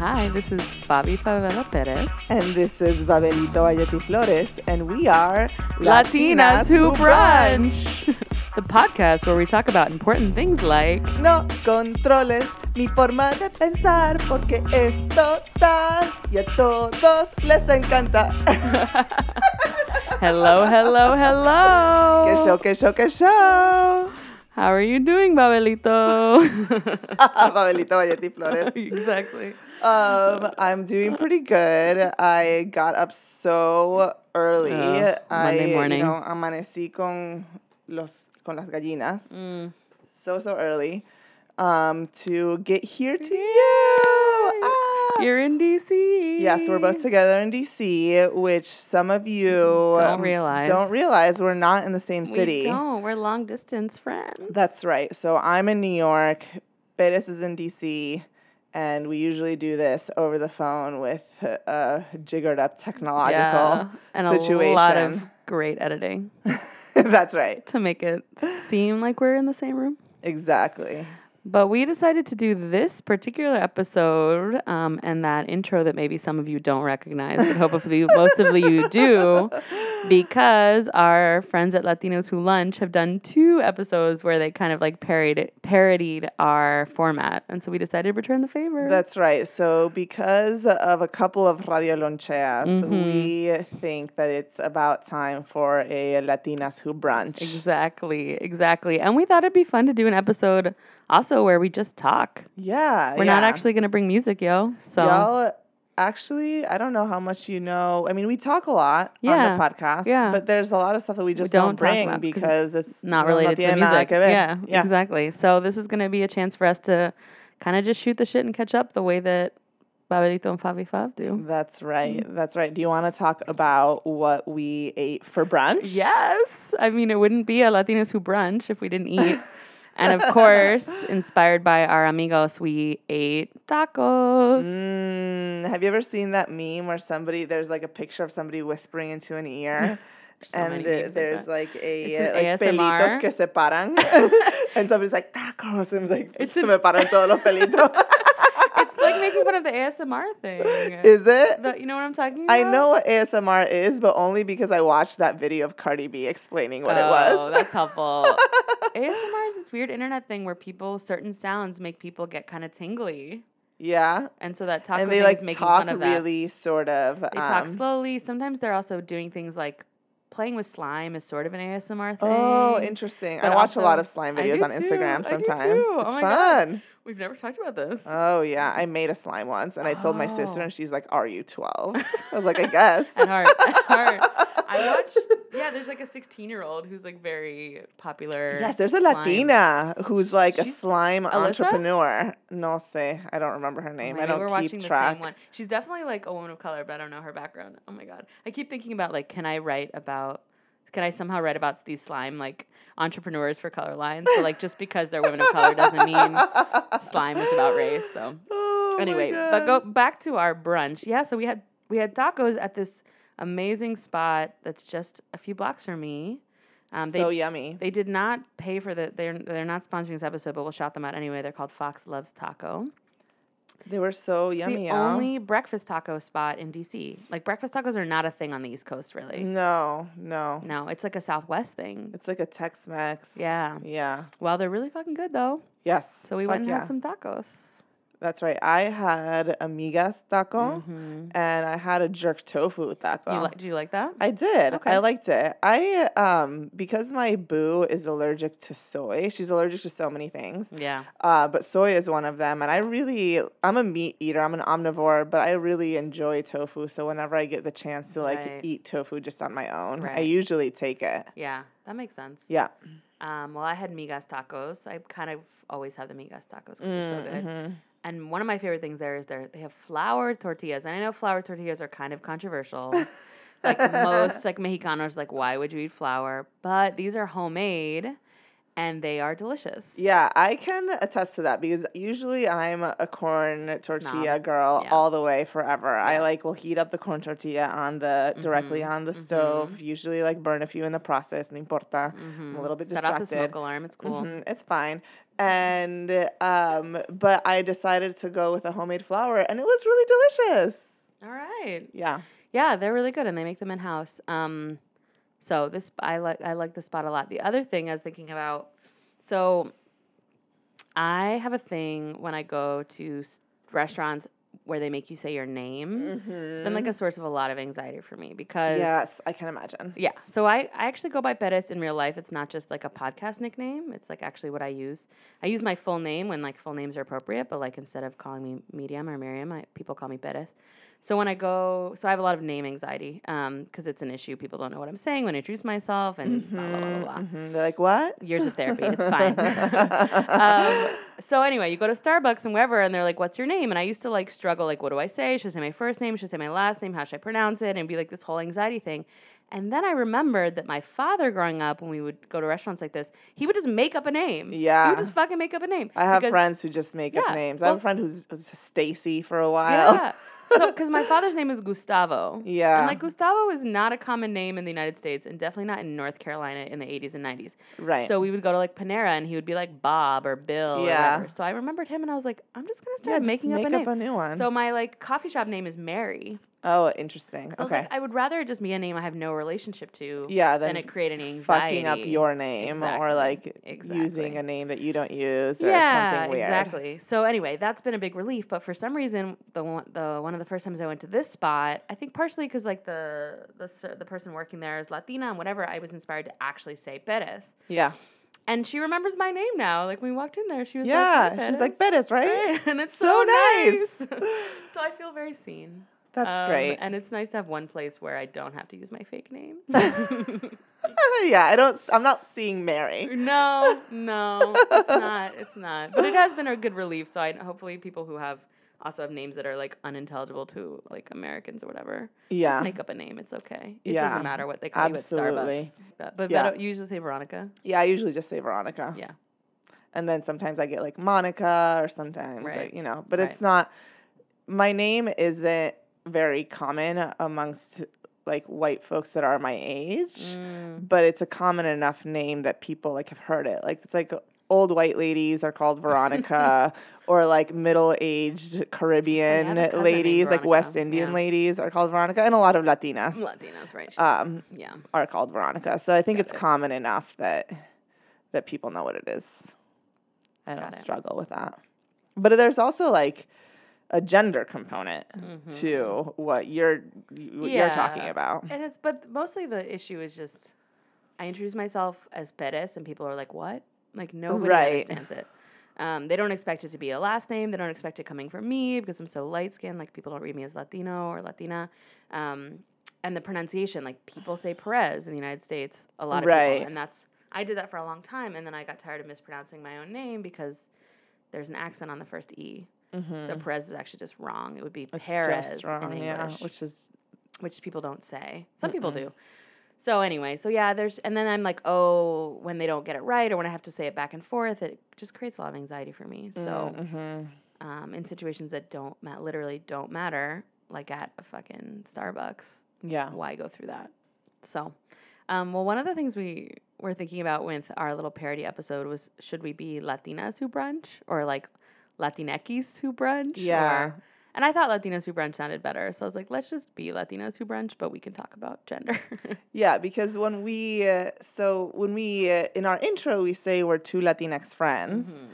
Hi, this is Bobby Favela Perez. And this is Babelito Bayetti Flores, and we are Latinas Who Brunch, the podcast where we talk about important things like No controles mi forma de pensar porque es total y a todos les encanta. hello, hello, hello. que show, que show, que show. How are you doing, Babelito? Babelito Bayetti Flores. exactly. Um, I'm doing pretty good. I got up so early. Oh, I, Monday morning. You know, amanecí con los con las gallinas. Mm. So so early. Um, to get here to you. Ah! You're in DC. Yes, we're both together in DC, which some of you Don't um, realize. Don't realize we're not in the same We city. don't. We're long distance friends. That's right. So I'm in New York. Perez is in DC. And we usually do this over the phone with a jiggered up technological yeah. and situation. a lot of great editing That's right. to make it seem like we're in the same room. Exactly. But we decided to do this particular episode um, and that intro that maybe some of you don't recognize, but hopefully most of you do, because our friends at Latinos Who Lunch have done two episodes where they kind of like parodied, parodied our format. And so we decided to return the favor. That's right. So, because of a couple of Radio Loncheas, Mhm. we think that it's about time for a Latinas Who brunch. exactly, exactly. And we thought it'd be fun to do an episode also where we just talk. Yeah. We're not actually going to bring music, yo. So Y'all, actually, I don't know how much you know. I mean, we talk a lot Yeah, on the podcast, yeah. but there's a lot of stuff that we just don't don't, bring because it's not related to the music. Yeah, yeah. exactly. So this is going to be a chance for us to kind of just shoot the shit and catch up the way that Babelito and Fabi Fav do. That's right. Mm-hmm. That's right. Do you want to talk about what we ate for brunch? Yes. I mean, it wouldn't be a Latinos who brunch if we didn't eat. and of course, inspired by our amigos, we ate tacos. Mm, have you ever seen that meme where somebody there's like a picture of somebody whispering into an ear? So and uh, there's that. like a uh, like ASMR. pelitos que se paran, and somebody's like tacos, and it's like It's se me paran todos los pelitos. It's making fun of the ASMR thing. Is it? The- you know what I'm talking about? I know what ASMR is, but only because I watched that video of Cardi B explaining what it was. Oh, that's helpful. ASMR is this weird internet thing where people certain sounds make people get kind of tingly, yeah, and so that taco and they like is making talk fun really sort of. They talk um, slowly. Sometimes they're also doing things like playing with slime is sort of an ASMR thing. Oh, interesting. I watch a lot of slime videos on too, Instagram do sometimes. too. Oh It's my God. We've never talked about this. Oh yeah, I made a slime once, and I told my sister, Oh. and she's like, "Are you 12? I was like, "I guess." At heart, at heart. I watch. Yeah, there's like a 16 year old who's like very popular. Yes, there's a slime. Latina who's like a slime Alyssa? entrepreneur. No sé, I don't remember her name. Oh Maybe I don't we're keep watching track. the same one. She's definitely like a woman of color, but I don't know her background. Oh my god, I keep thinking about like, can I write about? Can I somehow write about these slime like entrepreneurs for Colorlines? So like, just because they're women of color doesn't mean slime is about race. So Oh, anyway, but go back to our brunch. Yeah, so we had we had tacos at this amazing spot that's just a few blocks from me. Um, so they yummy. they did not pay for the they're they're not sponsoring this episode, but we'll shout them out anyway. They're called Fox Loves Taco. They were so It's yummy. the y'all. only breakfast taco spot in DC. Like breakfast tacos are not a thing on the East Coast, really. No, no. No, it's like a Southwest thing. It's like a Tex-Mex. Yeah. Yeah. Well, they're really fucking good though. Yes. So we Fuck went and yeah. had some tacos. That's right. I had amigas taco Mhm. and I had a jerk tofu taco. You li- do you like that? I did. Okay. I liked it. I um because my boo is allergic to soy. She's allergic to so many things. yeah. Uh, but soy is one of them, and I really I'm a meat eater. I'm an omnivore, but I really enjoy tofu. So whenever I get the chance to like Right. eat tofu just on my own, I usually take it. Yeah. That makes sense. Yeah. Um, well, I had migas tacos. I kind of always have the migas tacos because they're so good. Mhm. And one of my favorite things there is they they have flour tortillas. And I know flour tortillas are kind of controversial. like most like Mexicanos, like why would you eat flour? But these are homemade, and they are delicious. Yeah, I can attest to that because usually I'm a corn tortilla Snob. girl Yeah. all the way forever. I like will heat up the corn tortilla on the directly Mhm, on the mhm. stove. Usually like burn a few in the process. No importa. Mhm. I'm a little bit Set off the distracted. smoke alarm. It's cool. Mhm, it's fine. And um, but I decided to go with a homemade flour, and it was really delicious. All right. Yeah. Yeah, they're really good, and they make them in house. Um, so this I like I like the spot a lot. The other thing I was thinking about, so I have a thing when I go to s- restaurants where they make you say your name. It's been like a source of a lot of anxiety for me because Mm-hmm. yes, I can imagine. yeah. So I, I actually go by Bettis in real life. It's not just like a podcast nickname. It's like actually what I use. I use my full name when like full names are appropriate, but like instead of calling me Medium or Miriam, I, people call me Bettis. So when I go, so I have a lot of name anxiety because it's an issue. People don't know what I'm saying when I introduce myself and blah, blah, blah, blah, blah. Mhm. They're like, what? Years of therapy. It's fine. um, so anyway, you go to Starbucks and wherever, and they're like, "What's your name?" And I used to like struggle, like, "What do I say? Should I say my first name? Should I say my last name? How should I pronounce it?" And be like this whole anxiety thing. And then I remembered that my father, growing up, when we would go to restaurants like this, he would just make up a name. he Yeah. would just fucking make up a name. I have friends who just make up Yeah, names. I have a friend who's was Stacy for a while. Yeah. so, because my father's name is Gustavo. Yeah. And like Gustavo is not a common name in the United States, and definitely not in North Carolina in the 80s and 90s. right. So we would go to like Panera and he would be like Bob or Bill Yeah. or whatever. So I remembered him and I was like, I'm just gonna start yeah, start just making make up a name. new one. so my like coffee shop name is Mary. Oh, interesting. So I okay. like, I would rather it just be a name I have no relationship to yeah, than then it create any anxiety. fucking up your name or like Exactly. using a name that you don't use or yeah, something weird. exactly. So anyway, that's been a big relief. But for some reason, the one, the one of the first times I went to this spot, I think partially because like the the the person working there is Latina and whatever, I was inspired to actually say Perez. Yeah. And she remembers my name now. Like when we walked in there, she was Yeah. like, "Hey, She's like Bettis, right? Right, and it's So so, nice. nice. so I feel very seen. That's Um, great. And it's nice to have one place where I don't have to use my fake name. yeah, I don't I'm not seeing Mary. no, no, it's not. It's not. But it has been a good relief. So I hopefully people who have also have names that are like unintelligible to like Americans or whatever. Yeah. Just make up a name. It's okay. It Yeah, doesn't matter what they call absolutely. you at Starbucks. But, but Yeah. You usually say Veronica. Yeah, I usually just say Veronica. Yeah. And then sometimes I get like Monica or sometimes Right. like, you know, but Right. it's not my name isn't very common amongst like white folks that are my age, Mm. but it's a common enough name that people like have heard it. Like it's like old white ladies are called Veronica or like middle-aged Caribbean a ladies, like West Indian yeah. ladies are called Veronica and a lot of Latinas Latinas, right? um, yeah. are called Veronica. So I think Got it's it. common enough that that people know what it is. I don't it. struggle with that. But there's also like a gender component Mhm. to what you're you- what you're talking about. And it's but mostly the issue is just I introduce myself as Perez and people are like, "What?" Like nobody Right. understands it. Um, they don't expect it to be a last name. They don't expect it coming from me because I'm so light skinned. Like people don't read me as Latino or Latina. Um, and the pronunciation, like people say Perez in the United States, a lot of Right. people, and that's I did that for a long time, and then I got tired of mispronouncing my own name because there's an accent on the first e. Mhm. So Perez is actually just wrong. It would be It's Perez wrong, in yeah, English which is which people don't say. Some people Mm-mm. do. So anyway, so yeah, there's and then I'm like, oh, when they don't get it right or when I have to say it back and forth, it just creates a lot of anxiety for me. So mhm. um, in situations that don't ma- literally don't matter, like at a fucking Starbucks, yeah. why go through that? So, um, well, one of the things we were thinking about with our little parody episode was should we be Latinas who brunch or like Latinx who brunch? Yeah. Or, and I thought Latinas who brunch sounded better, so I was like, let's just be Latinas who brunch, but we can talk about gender. Yeah, because when we uh, so when we uh, in our intro we say we're two Latinx friends. Mhm.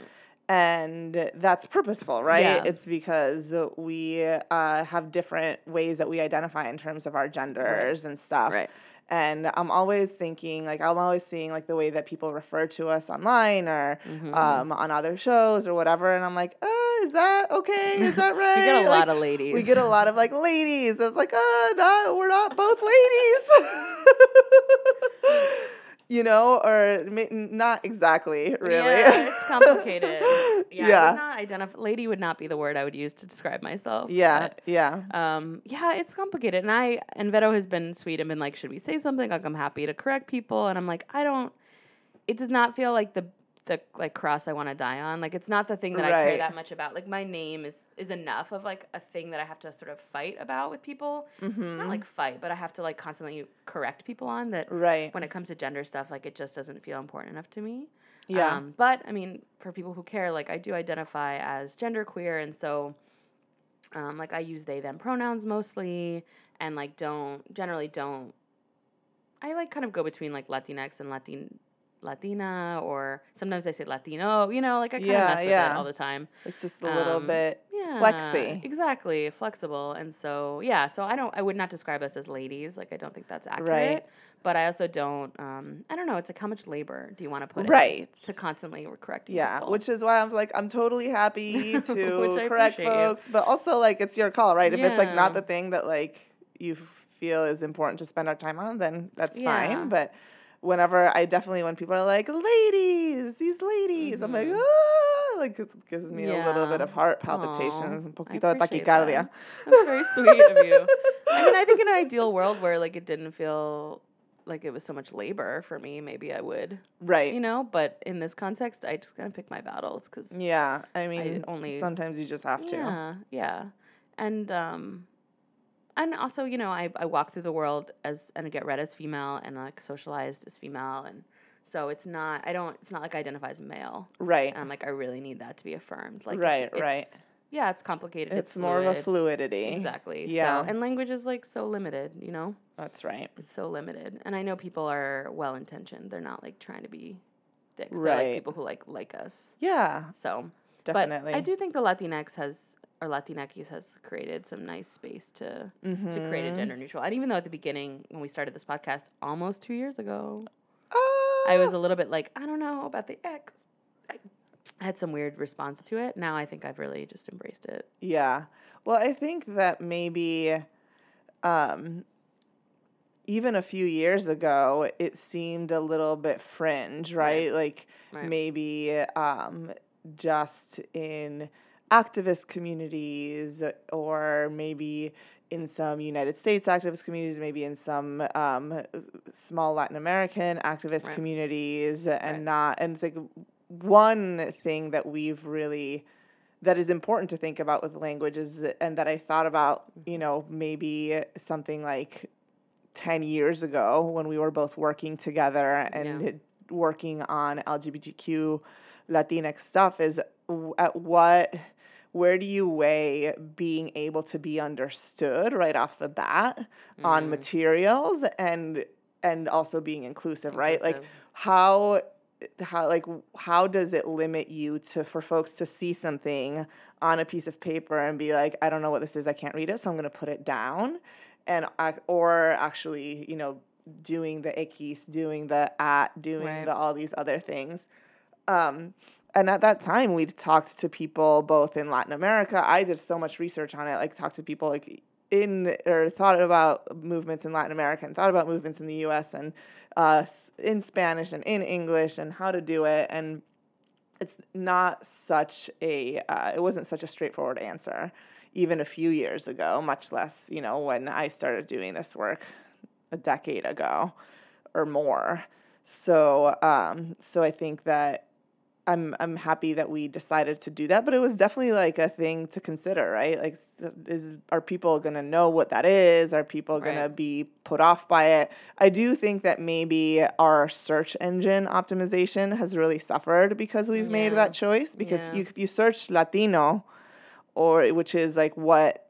and that's purposeful, right? Yeah. It's because we uh, have different ways that we identify in terms of our genders and stuff. Right. And I'm always thinking, like, I'm always seeing like the way that people refer to us online or Mhm. um, on other shows or whatever, and I'm like, uh, is that okay? Is that right? we get a Like, lot of ladies. we get a lot of like ladies. I was like, uh, no, we're not both ladies. you know, or ma- not exactly, really. Yeah, it's complicated. Yeah, Yeah. Not identify. Lady would not be the word I would use to describe myself. Yeah, but, yeah. um, yeah, it's complicated. And I and Vero has been sweet and been like, should we say something? Like, I'm happy to correct people. And I'm like, I don't. it does not feel like the the like cross I want to die on. Like it's not the thing that I care that much about. Like my name is is enough of like a thing that I have to sort of fight about with people. Mm-hmm. Not like fight, but I have to like constantly correct people on that right. when it comes to gender stuff, like it just doesn't feel important enough to me. Yeah. Um, but I mean, for people who care, like I do identify as genderqueer, and so um, like I use they them pronouns mostly, and like don't generally don't. I like kind of go between like Latinx and Latin. Latina or sometimes I say Latino, you know, like I kind Yeah, of mess with yeah. it all the time. it's just a little um, bit. Yeah, Flexy. exactly, flexible, and so yeah. So I don't, I would not describe us as ladies. Like I don't think that's accurate. Right. But I also don't. Um, I don't know. It's like how much labor do you want to put in Right. to constantly correct? Yeah, people? which is why I'm like I'm totally happy to correct appreciate you. folks, but also like it's your call, right? If it's like not the thing that like you feel is important to spend our time on, then that's Yeah. fine. But whenever I definitely when people are like ladies, these ladies, I'm like ah, like it gives me a little bit of heart palpitations, un poquito de taquicardia. that. That's very sweet of you. I mean, I think in an ideal world where like it didn't feel like it was so much labor for me, maybe I would, Right. you know. But in this context, I just gotta pick my battles because yeah, I mean, only- sometimes you just have to. Yeah, yeah, and um, and also you know I I walk through the world as and I get read as female and like socialized as female and so it's not I don't it's not like I identify as male Right. and I'm like I really need that to be affirmed like Right, it's, right. yeah it's complicated it's, it's, more of a fluidity. exactly Yeah. so and language is like so limited you know That's right. it's so limited and I know people are well intentioned they're not like trying to be dicks Right. they're like people who like like us Yeah, so definitely. but I do think the Latinx has or Latinx has created some nice space to to create a Mhm. gender neutral. And even though at the beginning when we started this podcast almost two years ago. I was a little bit like, I don't know about the X. I had some weird response to it. Now I think I've really just embraced it. Yeah. Well, I think that maybe um, even a few years ago, it seemed a little bit fringe, right? Like Right. maybe um, just in activist communities or maybe in some United States activist communities, maybe in some um, small Latin American activist Right. communities, and Right. not, and it's like one thing that we've really that is important to think about with language is that- and that I thought about, you know, maybe something like 10 years ago when we were both working together and Yeah. working on LGBTQ Latinx stuff is at what where do you weigh being able to be understood right off the bat on Mm, materials and and also being inclusive, right? Like how how like how does it limit you to for folks to see something on a piece of paper and be like i don't know what this is i can't read it so i'm going to put it down and or actually you know doing the x doing the at doing Right. the all these other things um and at that time we talked to people both in latin america i did so much research on it like talked to people like in or thought about movements in Latin America and thought about movements in the U.S. and uh, in Spanish and in English and how to do it. And it's not such a uh, it wasn't such a straightforward answer even a few years ago, much less you know when I started doing this work a decade ago or more. So um, so I think that I'm I'm happy that we decided to do that, but it was definitely like a thing to consider, right? Like, is are people gonna know what that is? Are people gonna Right. be put off by it? I do think that maybe our search engine optimization has really suffered because we've made that choice. Because Yeah. you, if you search Latino, or which is like what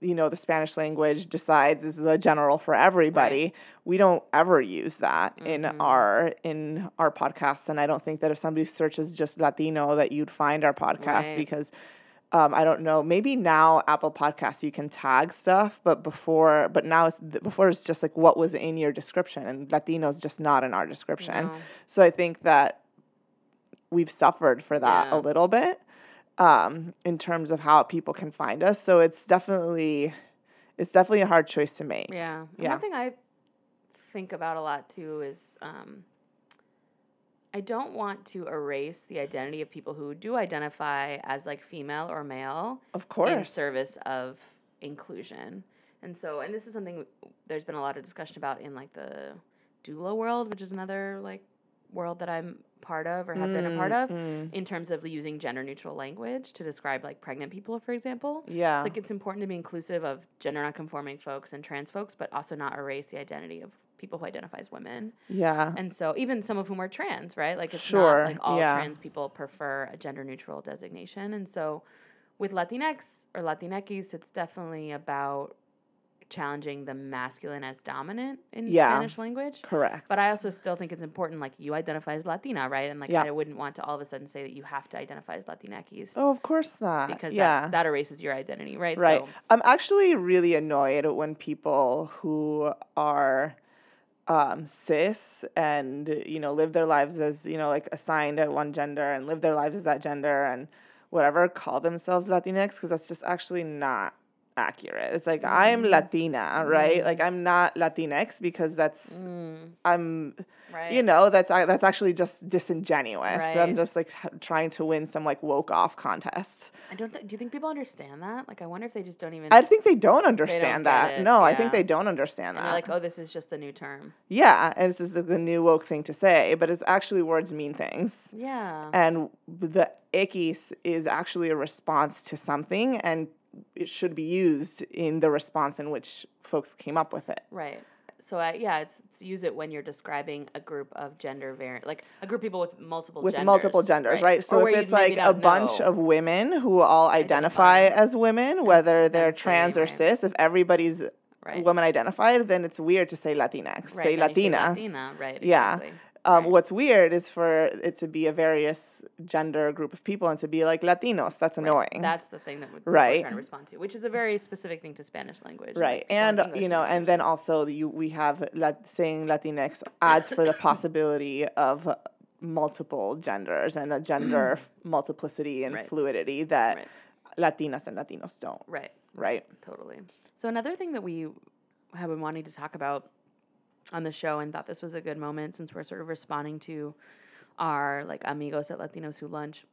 you know the Spanish language decides is the general for everybody. We don't ever use that in Mhm. our in our podcasts, and I don't think that if somebody searches just Latino that you'd find our podcast Right. because. Um, I don't know. Maybe now Apple Podcasts you can tag stuff, but before, but now it's before it's just like what was in your description, and Latino is just not in our description. No. So I think that we've suffered for that Yeah. a little bit um, in terms of how people can find us. So it's definitely it's definitely a hard choice to make. Yeah. Yeah. One thing I think about a lot too is um, I don't want to erase the identity of people who do identify as like female or male Of course. in service of inclusion. And so, and this is something there's been a lot of discussion about in like the doula world, which is another like world that I'm part of or have been a part of Mm, in terms of using gender neutral language to describe like pregnant people, for example. Yeah. It's like it's important to be inclusive of gender nonconforming folks and trans folks, but also not erase the identity of people who identify as women. yeah. And so even some of whom are trans, right? Like it's Sure, not like all yeah. trans people prefer a gender neutral designation. And so with Latinx or Latinx, it's definitely about challenging the masculine as dominant in Yeah. Spanish language. Correct. But I also still think it's important, like you identify as Latina, right? And like Yeah. I wouldn't want to all of a sudden say that you have to identify as Latinx Oh, of course not. because yeah. that's, that erases your identity, right? Right. So, I'm actually really annoyed when people who are um, cis and you know live their lives as you know like assigned at one gender and live their lives as that gender and whatever call themselves Latinx because that's just actually not accurate. It's like I'm Mhm. Latina, right? Mhm. Like I'm not Latinx because that's mm, I'm right. you know that's that's actually just disingenuous. I'm just like trying to win some like woke off contest. I don't. Th- do you think people understand that? Like, I wonder if they just don't even. I think they don't understand get that. it, No, I think they don't understand and that. they're like, oh, this is just the new term. yeah, and this is the, the new woke thing to say, but it's actually words mean things. Yeah. And the ickis is actually a response to something, and it should be used in the response in which folks came up with it. Right. So I yeah, it's, it's use it when you're describing a group of gender variant, like a group of people with multiple With genders, multiple genders, right? Or So if it's like a bunch know. of women who all identify Identifying. as women, whether they're trans or right. cis, if everybody's right. woman identified, then it's weird to say Latinx. right, say you Latina, right? Yeah. Um, Right. What's weird is for it to be a various gender group of people and to be like Latinos. That's Right. annoying. That's the thing that we're Right. trying to respond to, which is a very specific thing to Spanish language. right. And, you know, language. and then also you, we have lat- saying Latinx adds for the possibility of multiple genders and a gender multiplicity and Right. fluidity that Right. Latinas and Latinos don't, right. right? Totally. So another thing that we have been wanting to talk about on the show and thought this was a good moment since we're sort of responding to our like amigos at Latinos who lunch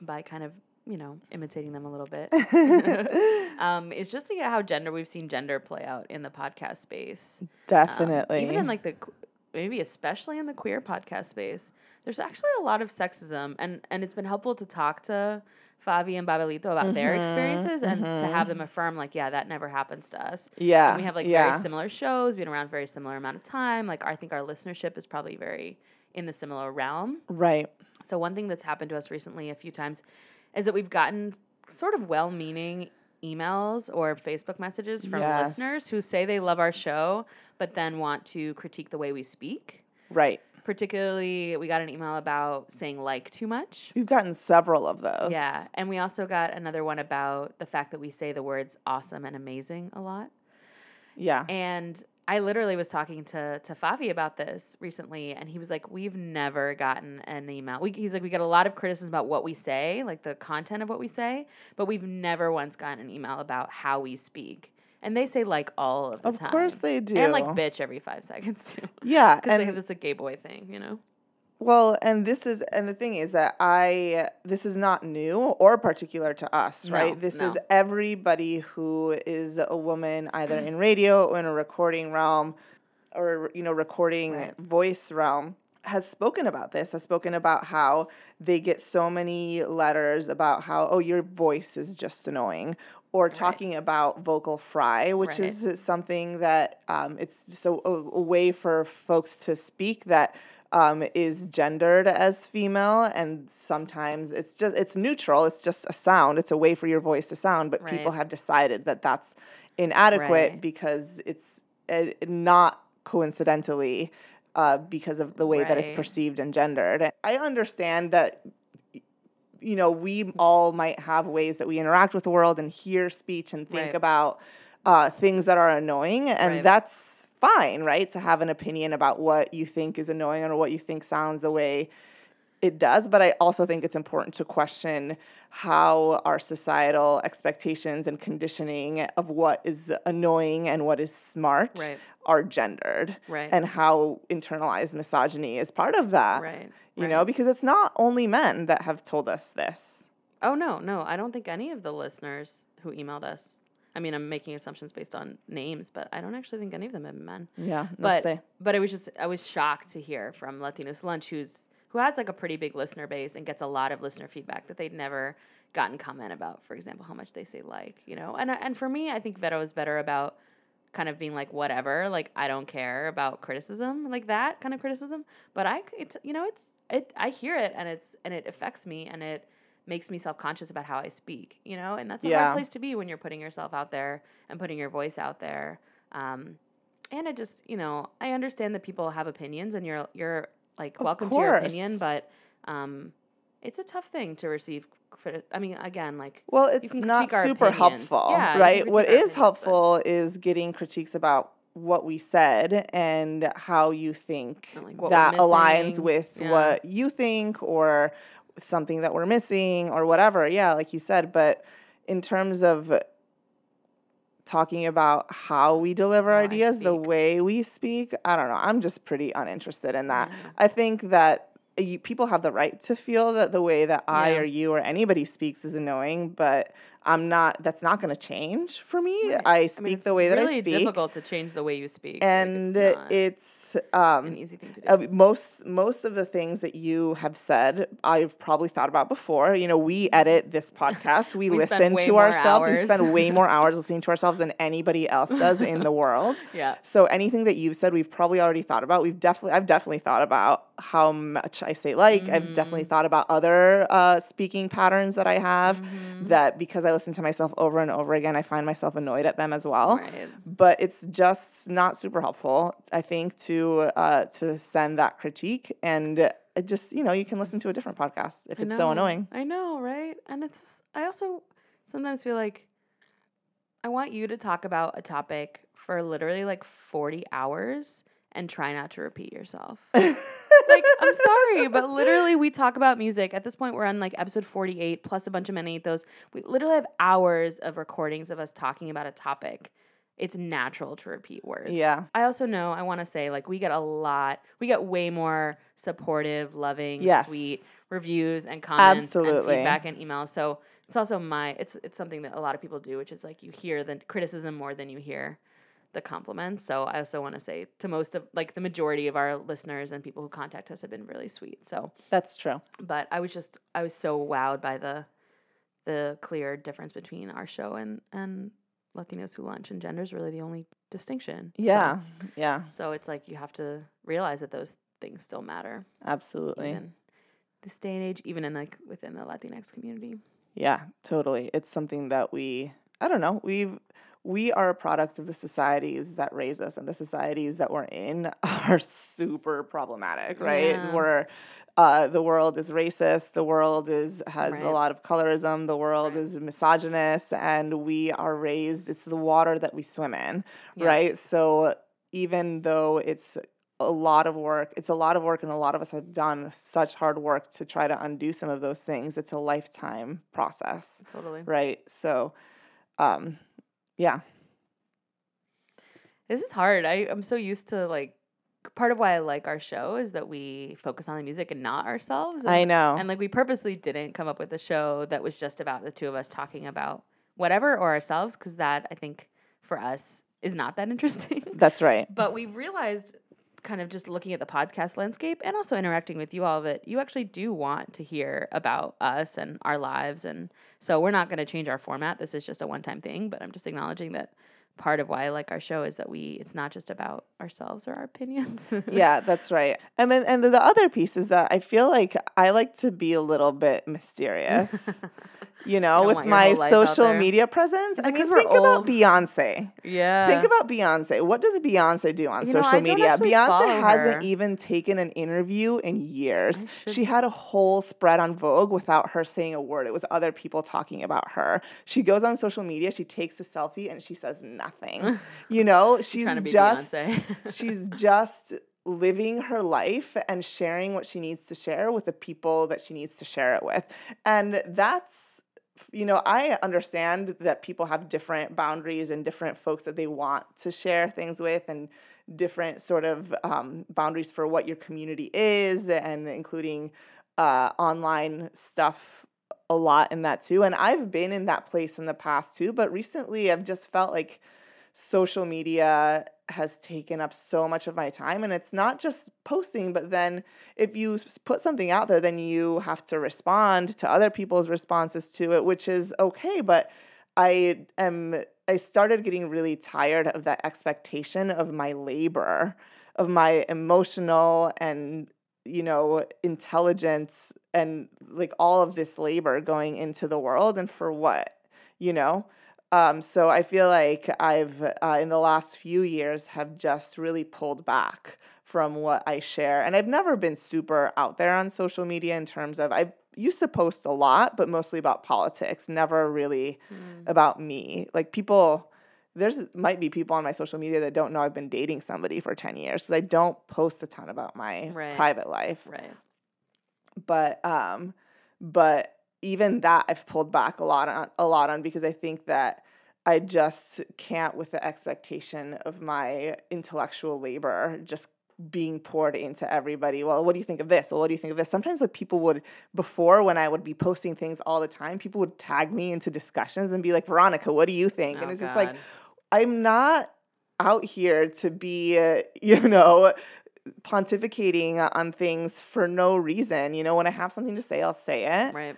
by kind of, you know, imitating them a little bit. um, is just to get how gender we've seen gender play out in the podcast space. Um, Definitely. even in like the maybe especially in the queer podcast space, there's actually a lot of sexism, and and it's been helpful to talk to Favi and Babelito about their Mhm, experiences and to have them affirm like, yeah, that never happens to us. yeah. And we have like yeah. very similar shows, been around very similar amount of time. Like I think our listenership is probably very in the similar realm. Right. So one thing that's happened to us recently a few times is that we've gotten sort of well-meaning emails or Facebook messages from listeners who say they love our show but then want to critique the way we speak. Right. Particularly, we got an email about saying like too much. We've gotten several of those. Yeah, and we also got another one about the fact that we say the words awesome and amazing a lot. Yeah. And I literally was talking to to Favi about this recently, and he was like, "We've never gotten an email. We, he's like, we get a lot of criticism about what we say, like the content of what we say, but we've never once gotten an email about how we speak." And they say like all of the Of time. Of course they do. And like bitch every five seconds too, Yeah. because they have this a gay boy thing, you know. well, and this is and the thing is that I this is not new or particular to us, No, right? This is everybody who is a woman either in radio or in a recording realm or you know recording Right. voice realm has spoken about this has spoken about how they get so many letters about how oh your voice is just annoying or Right. talking about vocal fry which Right. is something that um, it's just a, a, way for folks to speak that um, is gendered as female and sometimes it's just it's neutral it's just a sound it's a way for your voice to sound but people have decided that that's inadequate Right. because it's uh, not coincidentally uh, because of the way that it's perceived and gendered. I understand that you know we all might have ways that we interact with the world and hear speech and think Right. about uh, things that are annoying, and Right. that's fine, right? To have an opinion about what you think is annoying or what you think sounds the way it does, but I also think it's important to question how our societal expectations and conditioning of what is annoying and what is smart Right. are gendered Right. and how internalized misogyny is part of that. right. You know, because it's not only men that have told us this. Oh no, no, I don't think any of the listeners who emailed us I mean, I'm making assumptions based on names, but I don't actually think any of them have been men. Yeah, But say. but I was just I was shocked to hear from Latinos Lunch, who's who has like a pretty big listener base and gets a lot of listener feedback that they'd never gotten comment about. For example, how much they say like, you know, and and for me, I think Vero is better about kind of being like whatever, like I don't care about criticism, like that kind of criticism. But I, it's you know, it's it. I hear it and it's and it affects me and it makes me self conscious about how I speak, you know, and that's a Yeah. hard place to be when you're putting yourself out there and putting your voice out there. Um, and I just, you know, I understand that people have opinions and you're you're like Of welcome to your opinion, but um, it's a tough thing to receive. Criti- I mean, again, like Well, it's not super opinions. helpful, Yeah, right? What is critique our is opinions, but- helpful is getting critiques about what we said and how you think like, that aligns with Yeah. what you think or something that we're missing or whatever. Yeah, like you said, but in terms of talking about how we deliver How ideas, the way we speak, I don't know. I'm just pretty uninterested in that. Yeah. I think that you, people have the right to feel that the way that I Yeah. or you or anybody speaks is annoying, but I'm not. That's not going to change for me. Right. I I speak mean, the way that really I speak, Really difficult to change the way you speak, like, and it's it's um, an easy thing to do. uh, most most of the things that you have said, I've probably thought about before. You know, we edit this podcast. We, We listen to ourselves. We spend way more hours listening to ourselves than anybody else does in the world. yeah, So anything that you've said, we've probably already thought about. We've definitely, I've definitely thought about how much I say like. I've definitely Mhm. thought about other uh, speaking patterns that I have. Mhm. That because I listen to myself over and over again, I find myself annoyed at them as well right. but it's just not super helpful i think to uh, to send that critique and it just you know you can listen to a different podcast if I it's so annoying I know, right? And it's I also sometimes feel like I want you to talk about a topic for literally like 40 hours and try not to repeat yourself. like I'm sorry, but literally we talk about music. At this point we're on like episode 48 plus a bunch of many those. We literally have hours of recordings of us talking about a topic. It's natural to repeat words. yeah I also know I want to say like we get a lot, we get way more supportive, loving, Yes. sweet reviews and comments Absolutely. and feedback and emails. So it's also my it's it's something that a lot of people do, which is like you hear the criticism more than you hear the compliments. So I also want to say to most of like the majority of our listeners and people who contact us have been really sweet. So that's true but I was just I was so wowed by the the clear difference between our show and and Latinos who lunch and gender is really the only distinction. So- yeah yeah So, it's like you have to realize that those things still matter. absolutely this day and age, even in like within the Latinx community. yeah totally it's something that we i don't know we've we are a product of the societies that raise us and the societies that we're in are super problematic right Yeah. we're uh, the world is racist the world is has Right. a lot of colorism the world Right. is misogynist and we are raised it's the water that we swim in Yeah. right so even though it's a lot of work it's a lot of work and a lot of us have done such hard work to try to undo some of those things it's a lifetime process Totally. right so um yeah This is hard. I, I'm so used to like part of why I like our show is that we focus on the music and not ourselves. i know And like we purposely didn't come up with a show that was just about the two of us talking about whatever or ourselves because that I think for us is not that interesting. that's right but we realized kind of just looking at the podcast landscape and also interacting with you all that you actually do want to hear about us and our lives. And so we're not going to change our format. This is just a one time thing but i'm just acknowledging that part of why i like our show is that we it's not just about ourselves or our opinions. Yeah that's right. And then and the other piece is that i feel like i like to be a little bit mysterious you know with my whole life out social media presence i mean, think about beyonce yeah Think about Beyonce. What does Beyonce do on You social don't media? Beyonce hasn't even taken an interview in years. She had a whole spread on Vogue without her saying a word. It was other people talking about her. She goes on social media, she takes a selfie, and she says nothing. You know, she's trying to be just she's just living her life and sharing what she needs to share with the people that she needs to share it with. And that's you know, I understand that people have different boundaries and different folks that they want to share things with and different sort of um, boundaries for what your community is and including uh, online stuff a lot in that too. And I've been in that place in the past too, but recently I've just felt like social media has taken up so much of my time and it's not just posting but then if you put something out there then you have to respond to other people's responses to it which is okay but i am i started getting really tired of that expectation of my labor of my emotional and you know intelligence and like all of this labor going into the world and for what you know um, so I feel like I've uh, in the last few years have just really pulled back from what I share, and I've never been super out there on social media in terms of I used to post a lot, but mostly about politics, never really Mm. about me. Like people, there's might be people on my social media that don't know I've been dating somebody for ten years because I don't post a ton about my Right. private life Right. but um but even that I've pulled back a lot on a lot on because I think that I just can't with the expectation of my intellectual labor just being poured into everybody. Well, what do you think of this? Well, what do you think of this? Sometimes like people would before when I would be posting things all the time, people would tag me into discussions and be like, "Veronica, what do you think?" and Oh, it's just like I'm not out here to be, uh, you know, pontificating on things for no reason. You know, when I have something to say, I'll say it. right.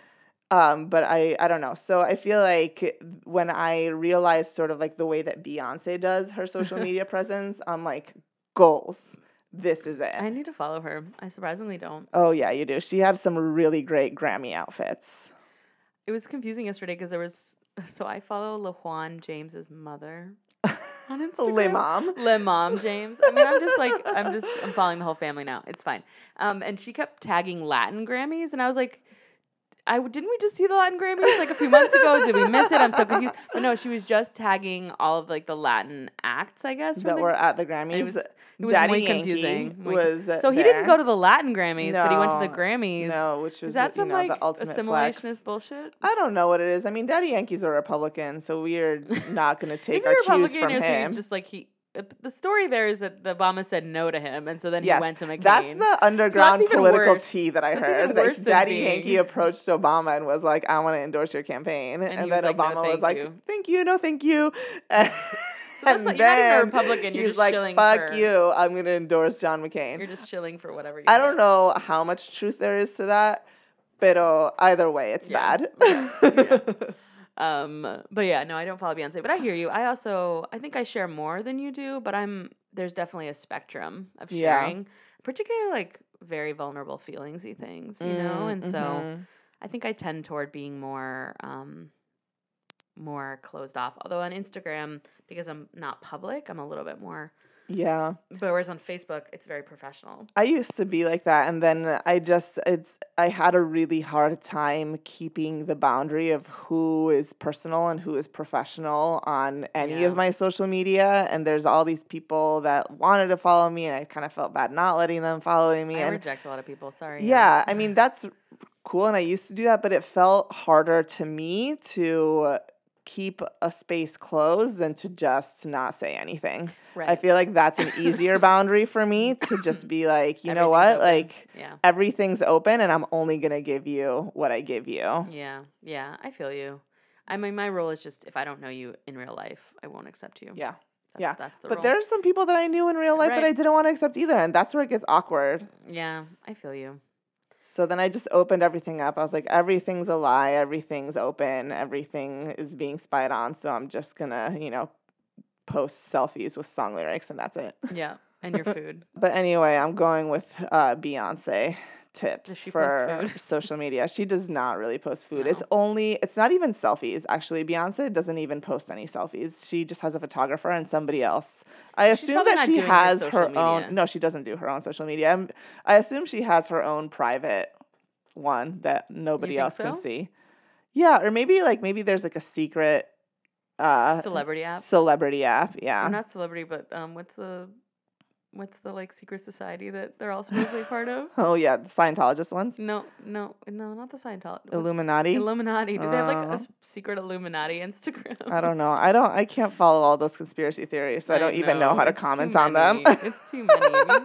Um, but I, I don't know. So I feel like when I realized sort of like the way that Beyonce does her social media presence, I'm like, goals. This is it. I need to follow her. I surprisingly don't. oh yeah, you do. She had some really great Grammy outfits. It was confusing yesterday because there was. So I follow LaJuan James's mother on Instagram. Le mom. Le mom James. I mean, I'm just like I'm just I'm following the whole family now. It's fine. Um, and she kept tagging Latin Grammys, and I was like, I didn't we just see the Latin Grammys like a few months ago? Did we miss it? I'm so confused. But no, she was just tagging all of like the Latin acts, I guess. that the- were at the Grammys. was- it was Daddy confusing. Was So he didn't go to the Latin Grammys, but he went to the Grammys. No, which was Is that some know, like the assimilationist flex. bullshit? I don't know what it is. I mean, Daddy Yankee's a Republican, so we're not going to take our cues from or is he him. just like he? The story there is that the Obama said no to him, and so then Yes, he went to McCain. That's the underground even political worse. tea that I That's heard. That Daddy being- Yankee approached Obama and was like, "I want to endorse your campaign," And and, then like, "No, Obama was like, you." "Thank you, no, thank you." And, that's and like- you're not even a then Republican, you're he's just like, "Fuck for- you! I'm going to endorse John McCain." You're just shilling for whatever. You I don't know how much truth there is to that, but either way, it's Yeah. bad. Um, but yeah, no, I don't follow Beyonce, but I hear you. I also, I think I share more than you do, but I'm there's definitely a spectrum of Yeah. sharing, particularly like very vulnerable feelingsy things, you know. Mm, And so mhm. I think I tend toward being more, um, more closed off. Although on Instagram, because I'm not public, I'm a little bit more. Yeah. But whereas on Facebook, it's very professional. I used to be like that and then I just it's I had a really hard time keeping the boundary of who is personal and who is professional on any Yeah. of my social media and there's all these people that wanted to follow me and I kind of felt bad not letting them follow me I and reject a lot of people. Sorry. yeah, I mean that's cool and I used to do that but it felt harder to me to keep a space closed than to just not say anything. right. I feel like that's an easier boundary for me to just be like, you know what? open. Like yeah. everything's open and I'm only going to give you what I give you. Yeah, yeah, I feel you. I mean, my rule is just if I don't know you in real life, I won't accept you. Yeah. That's, yeah. that's the But rule. there's some people that I knew in real life that I didn't want to accept either. And that's where it gets awkward. Yeah, I feel you. So then I just opened everything up. I was like, everything's a lie. Everything's open. Everything is being spied on. So I'm just going to, you know, post selfies with song lyrics and that's it. Yeah, and your food. But anyway, I'm going with uh, Beyonce tips Does she post for social media. She does not really post food. It's only it's not even selfies. Actually, Beyonce doesn't even post any selfies. She just has a photographer and somebody else. I She's assume that she doing her has her own. No, she doesn't do her own social media. I'm- I assume she has her own private one that nobody else can see. Yeah, or maybe like maybe there's like a secret uh Celebrity app. celebrity app. Yeah. Or not celebrity, but um, what's the, what's the like secret society that they're all supposedly part of? Oh yeah, the Scientologist ones. No, no, no, not the Scientology. Illuminati. Illuminati. Do they have like a Uh, secret Illuminati Instagram? I don't know. I don't. I can't follow all those conspiracy theories. So I, don't even know how to it's comment on them. it's too many.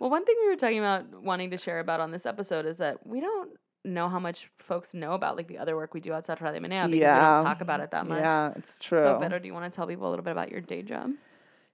Well, one thing we were talking about wanting to share about on this episode is that we don't know how much folks know about like the other work we do outside of Radio Menea because we Yeah. don't talk about it that much. Yeah, it's true. So, Vero, do you want to tell people a little bit about your day job?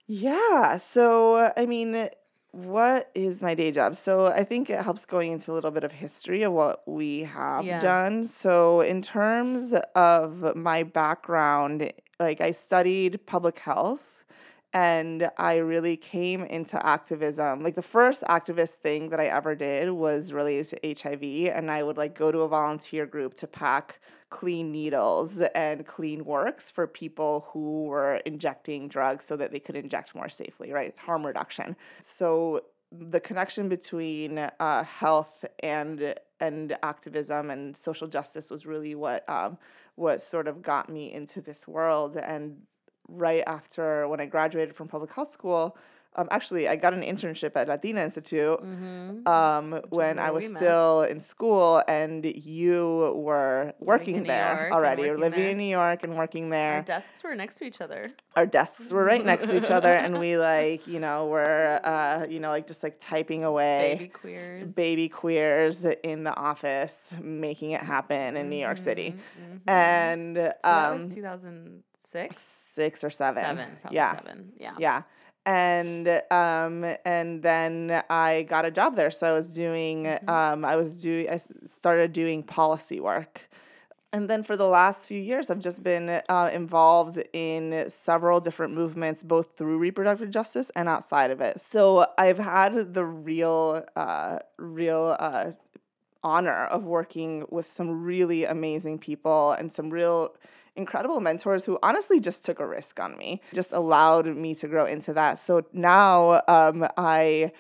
Yeah. So, I mean, what is my day job? So, I think it helps going into a little bit of history of what we have Yeah. done. So, in terms of my background, like I studied public health and I really came into activism. Like the first activist thing that I ever did was related to HIV and I would like go to a volunteer group to pack clean needles and clean works for people who were injecting drugs so that they could inject more safely, right? Harm reduction. So the connection between uh, health and and activism and social justice was really what um, what sort of got me into this world. And right after when I graduated from public health school, um, actually I got an internship at Latina Institute Mm-hmm. um, when I was still in school, and you were working in there already. Working living there. in New York and working there. Our desks were next to each other. Our desks were right next to each other, and we like, you know, were, uh, you know, like just like typing away. Baby queers. Baby queers in the office, making it happen in New York City, Mhm, mhm. and So that um, was 2006? six or seven. Seven. Probably yeah, Seven. Yeah. yeah and um and then i got a job there. So i was doing Mhm. um i was doing i started doing policy work. And then for the last few years i've just been uh, involved in several different movements both through reproductive justice and outside of it. So i've had the real uh real uh honor of working with some really amazing people and some real incredible mentors who honestly just took a risk on me, just allowed me to grow into that. So now um, I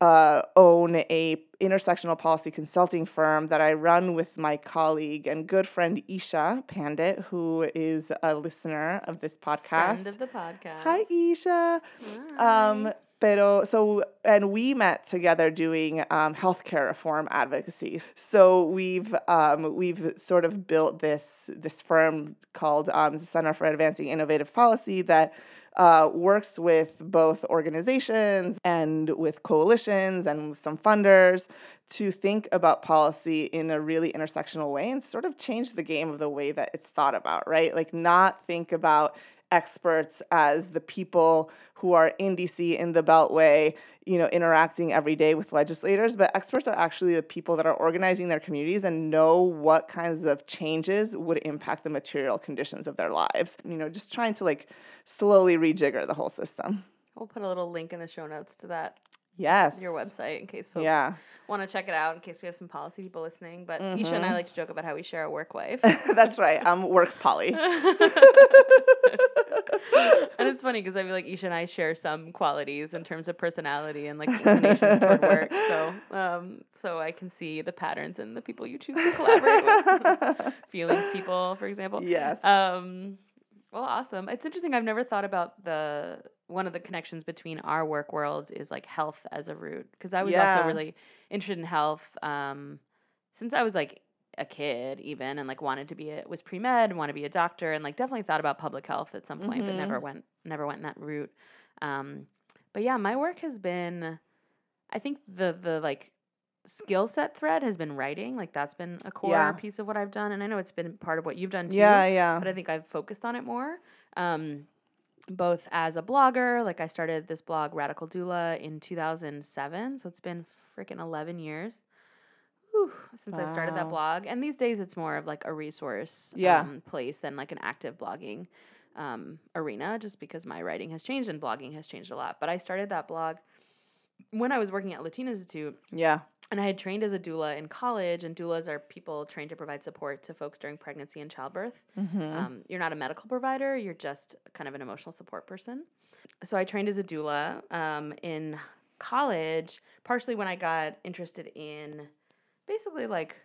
uh, own a intersectional policy consulting firm that I run with my colleague and good friend Isha Pandit, who is a listener of this podcast. Friend of the podcast. Hi, Isha. Hi. Um, pero so and we met together doing um, healthcare reform advocacy. So we've um, we've sort of built this this firm called um, the Center for Advancing Innovative Policy that. Uh, works with both organizations and with coalitions and with some funders to think about policy in a really intersectional way and sort of change the game of the way that it's thought about, right? Like, not think about experts as the people who are in DC in the Beltway, you know, interacting every day with legislators, but experts are actually the people that are organizing their communities and know what kinds of changes would impact the material conditions of their lives. You know, just trying to like slowly rejigger the whole system. We'll put a little link in the show notes to that, Yes. your website, in case folks Yeah. want to check it out, in case we have some policy people listening. But Isha and I Mhm. like to joke about how we share a work wife. That's right. I'm work poly. and it's funny because I feel like Isha and I share some qualities in terms of personality and like inclinations toward work. So, um, so I can see the patterns in the people you choose to collaborate with. Feelings people, for example. yes. Um, well, awesome. It's interesting. I've never thought about the one of the connections between our work worlds is like health as a root because I was Yeah. also really interested in health um, since I was like a kid even and like wanted to be a was pre med and want to be a doctor and like definitely thought about public health at some point but never went never went in that route. Um, but yeah, my work has been, I think the the like skill set thread has been writing. Like that's been a core Yeah. piece of what I've done, and I know it's been part of what you've done too yeah, yeah. but I think I've focused on it more. Um, both as a blogger, like I started this blog Radical Doula in 2007, so it's been freaking 11 years whew, since I started that blog. And these days, it's more of like a resource Yeah. um, place than like an active blogging um, arena, just because my writing has changed and blogging has changed a lot. But I started that blog when I was working at Latina Institute Yeah. And I had trained as a doula in college, and doulas are people trained to provide support to folks during pregnancy and childbirth. Mm-hmm. Um, you're not a medical provider, you're just kind of an emotional support person. So I trained as a doula um, in college, partially when I got interested in basically like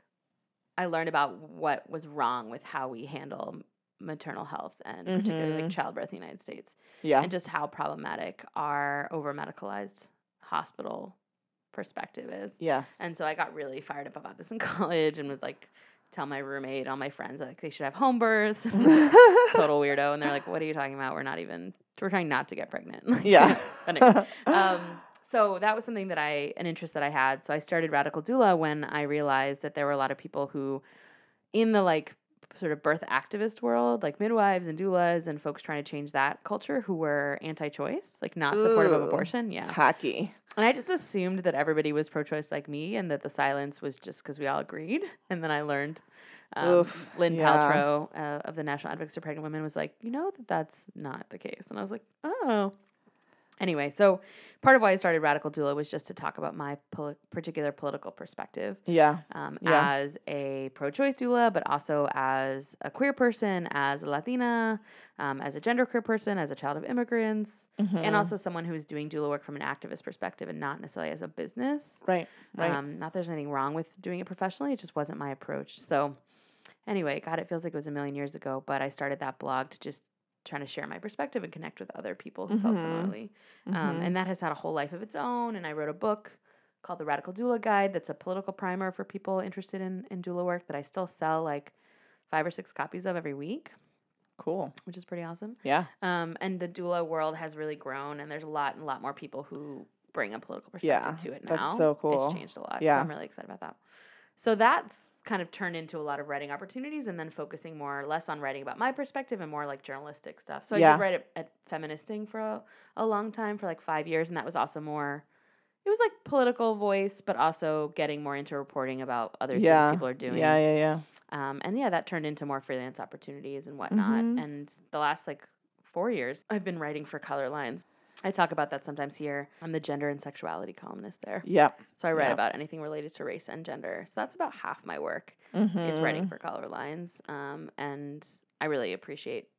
I learned about what was wrong with how we handle maternal health and particularly like childbirth in the United States yeah. and just how problematic our over medicalized hospital perspective is. yes. And so I got really fired up about this in college and would like tell my roommate, all my friends, like they should have home births. Total weirdo. And they're like, what are you talking about? We're not even, we're trying not to get pregnant. Yeah. anyway, um, so that was something that I an interest that I had. So I started Radical Doula when I realized that there were a lot of people who in the like sort of birth activist world, like midwives and doulas and folks trying to change that culture who were anti-choice, like not supportive of abortion. Yeah. Tacky. And I just assumed that everybody was pro-choice like me, and that the silence was just because we all agreed. And then I learned. Um, Oof, Lynn yeah. Paltrow uh, of the National Advocates for Pregnant Women was like, you know that that's not the case, and I was like, oh. Anyway, so part of why I started Radical Doula was just to talk about my poli- particular political perspective Yeah. um, Yeah. as a pro-choice doula, but also as a queer person, as a Latina, um, as a genderqueer person, as a child of immigrants, and Mhm. also someone who's doing doula work from an activist perspective and not necessarily as a business. right. Right. Um, not that there's anything wrong with doing it professionally; it just wasn't my approach. So, anyway, God, it feels like it was a million years ago, but I started that blog to just trying to share my perspective and connect with other people who felt Mhm. similarly. Um, Mhm. and that has had a whole life of its own. And I wrote a book called The Radical Doula Guide that's a political primer for people interested in, in doula work that I still sell like five or six copies of every week, cool. which is pretty awesome. Yeah. Um, and the doula world has really grown, and there's a lot and a lot more people who bring a political perspective Yeah, to it now. that's so cool. It's changed a lot. Yeah. So I'm really excited about that. So that kind of turned into a lot of writing opportunities and then focusing more or less on writing about my perspective and more like journalistic stuff. So I did write at, at Feministing for a, a long time, for like five years, and that was also more it was like political voice, but also getting more into reporting about other Yeah. things people are doing. Yeah. Yeah. Yeah. Um, and yeah, that turned into more freelance opportunities and whatnot. Mhm. And the last like four years, I've been writing for Colorlines. I talk about that sometimes here. I'm the gender and sexuality columnist there. Yeah. So I write Yep. about anything related to race and gender. So that's about half my work Mm-hmm. is writing for Colorlines. Um, and I really appreciate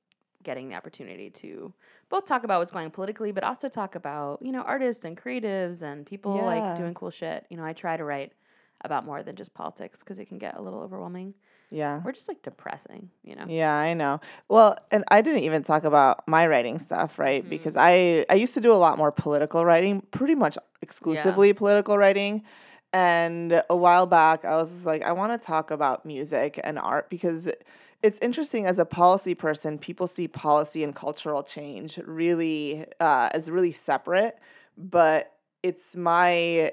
getting the opportunity to both talk about what's going on politically, but also talk about, you know, artists and creatives and people Yeah. like doing cool shit. You know, I try to write about more than just politics because it can get a little overwhelming Yeah. We're just like depressing, you know? Yeah, I know. Well, and I didn't even talk about my writing stuff, right? Mhm. Because I I used to do a lot more political writing, pretty much exclusively political writing. And a while back, I was like, I want to talk about music and art because it's interesting as a policy person, people see policy and cultural change really uh, as really separate, but it's my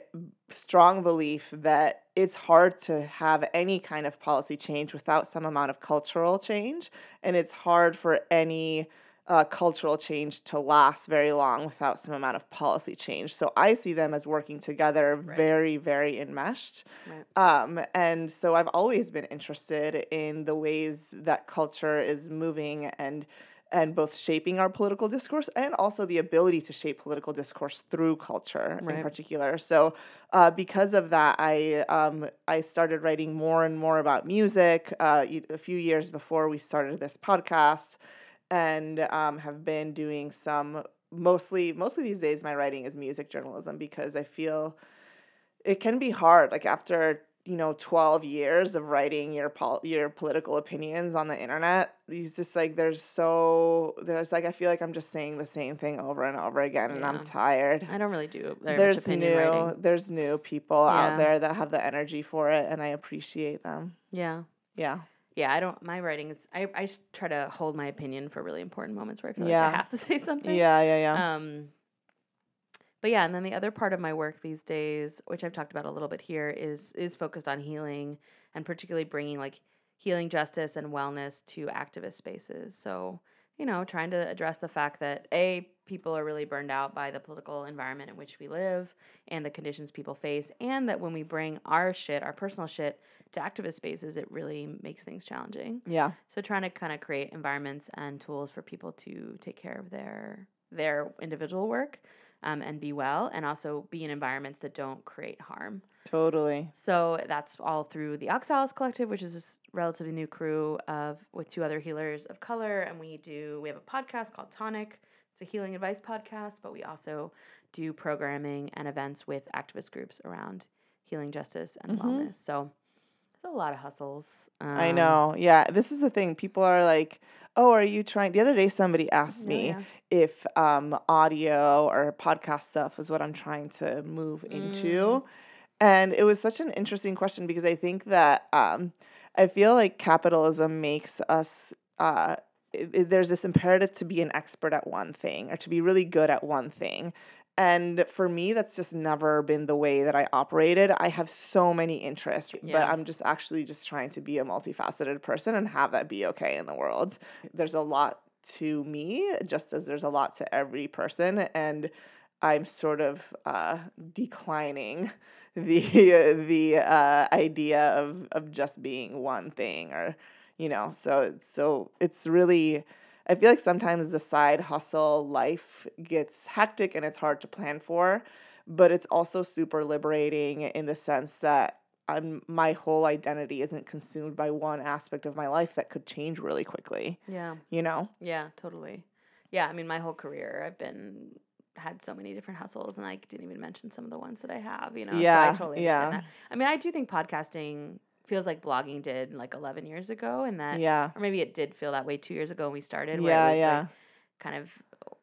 strong belief that it's hard to have any kind of policy change without some amount of cultural change and it's hard for any uh, cultural change to last very long without some amount of policy change so i see them as working together Right. very very enmeshed Right. um, and so I've always been interested in the ways that culture is moving and and both shaping our political discourse and also the ability to shape political discourse through culture in particular. So uh, because of that, I um, I started writing more and more about music uh, a few years before we started this podcast, and um, have been doing some mostly mostly these days. My writing is music journalism because I feel it can be hard like after you know 12 years of writing your pol- your political opinions on the internet these just like there's so there's like i feel like i'm just saying the same thing over and over again and i'm tired I don't really do there's new writing. there's new people Yeah. out there that have the energy for it and i appreciate them Yeah. yeah Yeah, I don't. My writing is. I, I try to hold my opinion for really important moments where I feel like Yeah. I have to say something. yeah yeah yeah Um, but yeah, and then the other part of my work these days, which I've talked about a little bit here, is is focused on healing and particularly bringing like healing justice and wellness to activist spaces. So you know, trying to address the fact that a people are really burned out by the political environment in which we live and the conditions people face, and that when we bring our shit, our personal shit, to activist spaces, it really makes things challenging. yeah So trying to kind of create environments and tools for people to take care of their their individual work um, and be well, and also be in environments that don't create harm. totally So that's all through the Oxalis Collective, which is a relatively new crew of with two other healers of color, and we do we have a podcast called Tonic. It's a healing advice podcast, but we also do programming and events with activist groups around healing justice and Mhm. wellness. So there's a lot of hustles. i Um, know yeah this is the thing people are like oh are you trying the other day somebody asked me yeah. if um, audio or podcast stuff is what I'm trying to move Mm. into. And it was such an interesting question because I think that um, I feel like capitalism makes us. Uh, i- i- there's this imperative to be an expert at one thing or to be really good at one thing. And for me, that's just never been the way that I operated. I have so many interests, but I'm just actually just trying to be a multifaceted person and have that be okay in the world. There's a lot to me, just as there's a lot to every person. And I'm sort of uh, declining the the uh, idea of of just being one thing, or you know. So so it's really. I feel like sometimes the side hustle life gets hectic and it's hard to plan for, but it's also super liberating in the sense that I'm, my whole identity isn't consumed by one aspect of my life that could change really quickly, Yeah. you know? Yeah, totally. Yeah, I mean, my whole career, I've been had so many different hustles, and I didn't even mention some of the ones that I have. You know, so Yeah, I totally yeah. understand that. I mean, I do think podcasting feels like blogging did like 11 years ago, and that, Yeah. or maybe it did feel that way two years ago when we started. Where Yeah, it was yeah. Like kind of,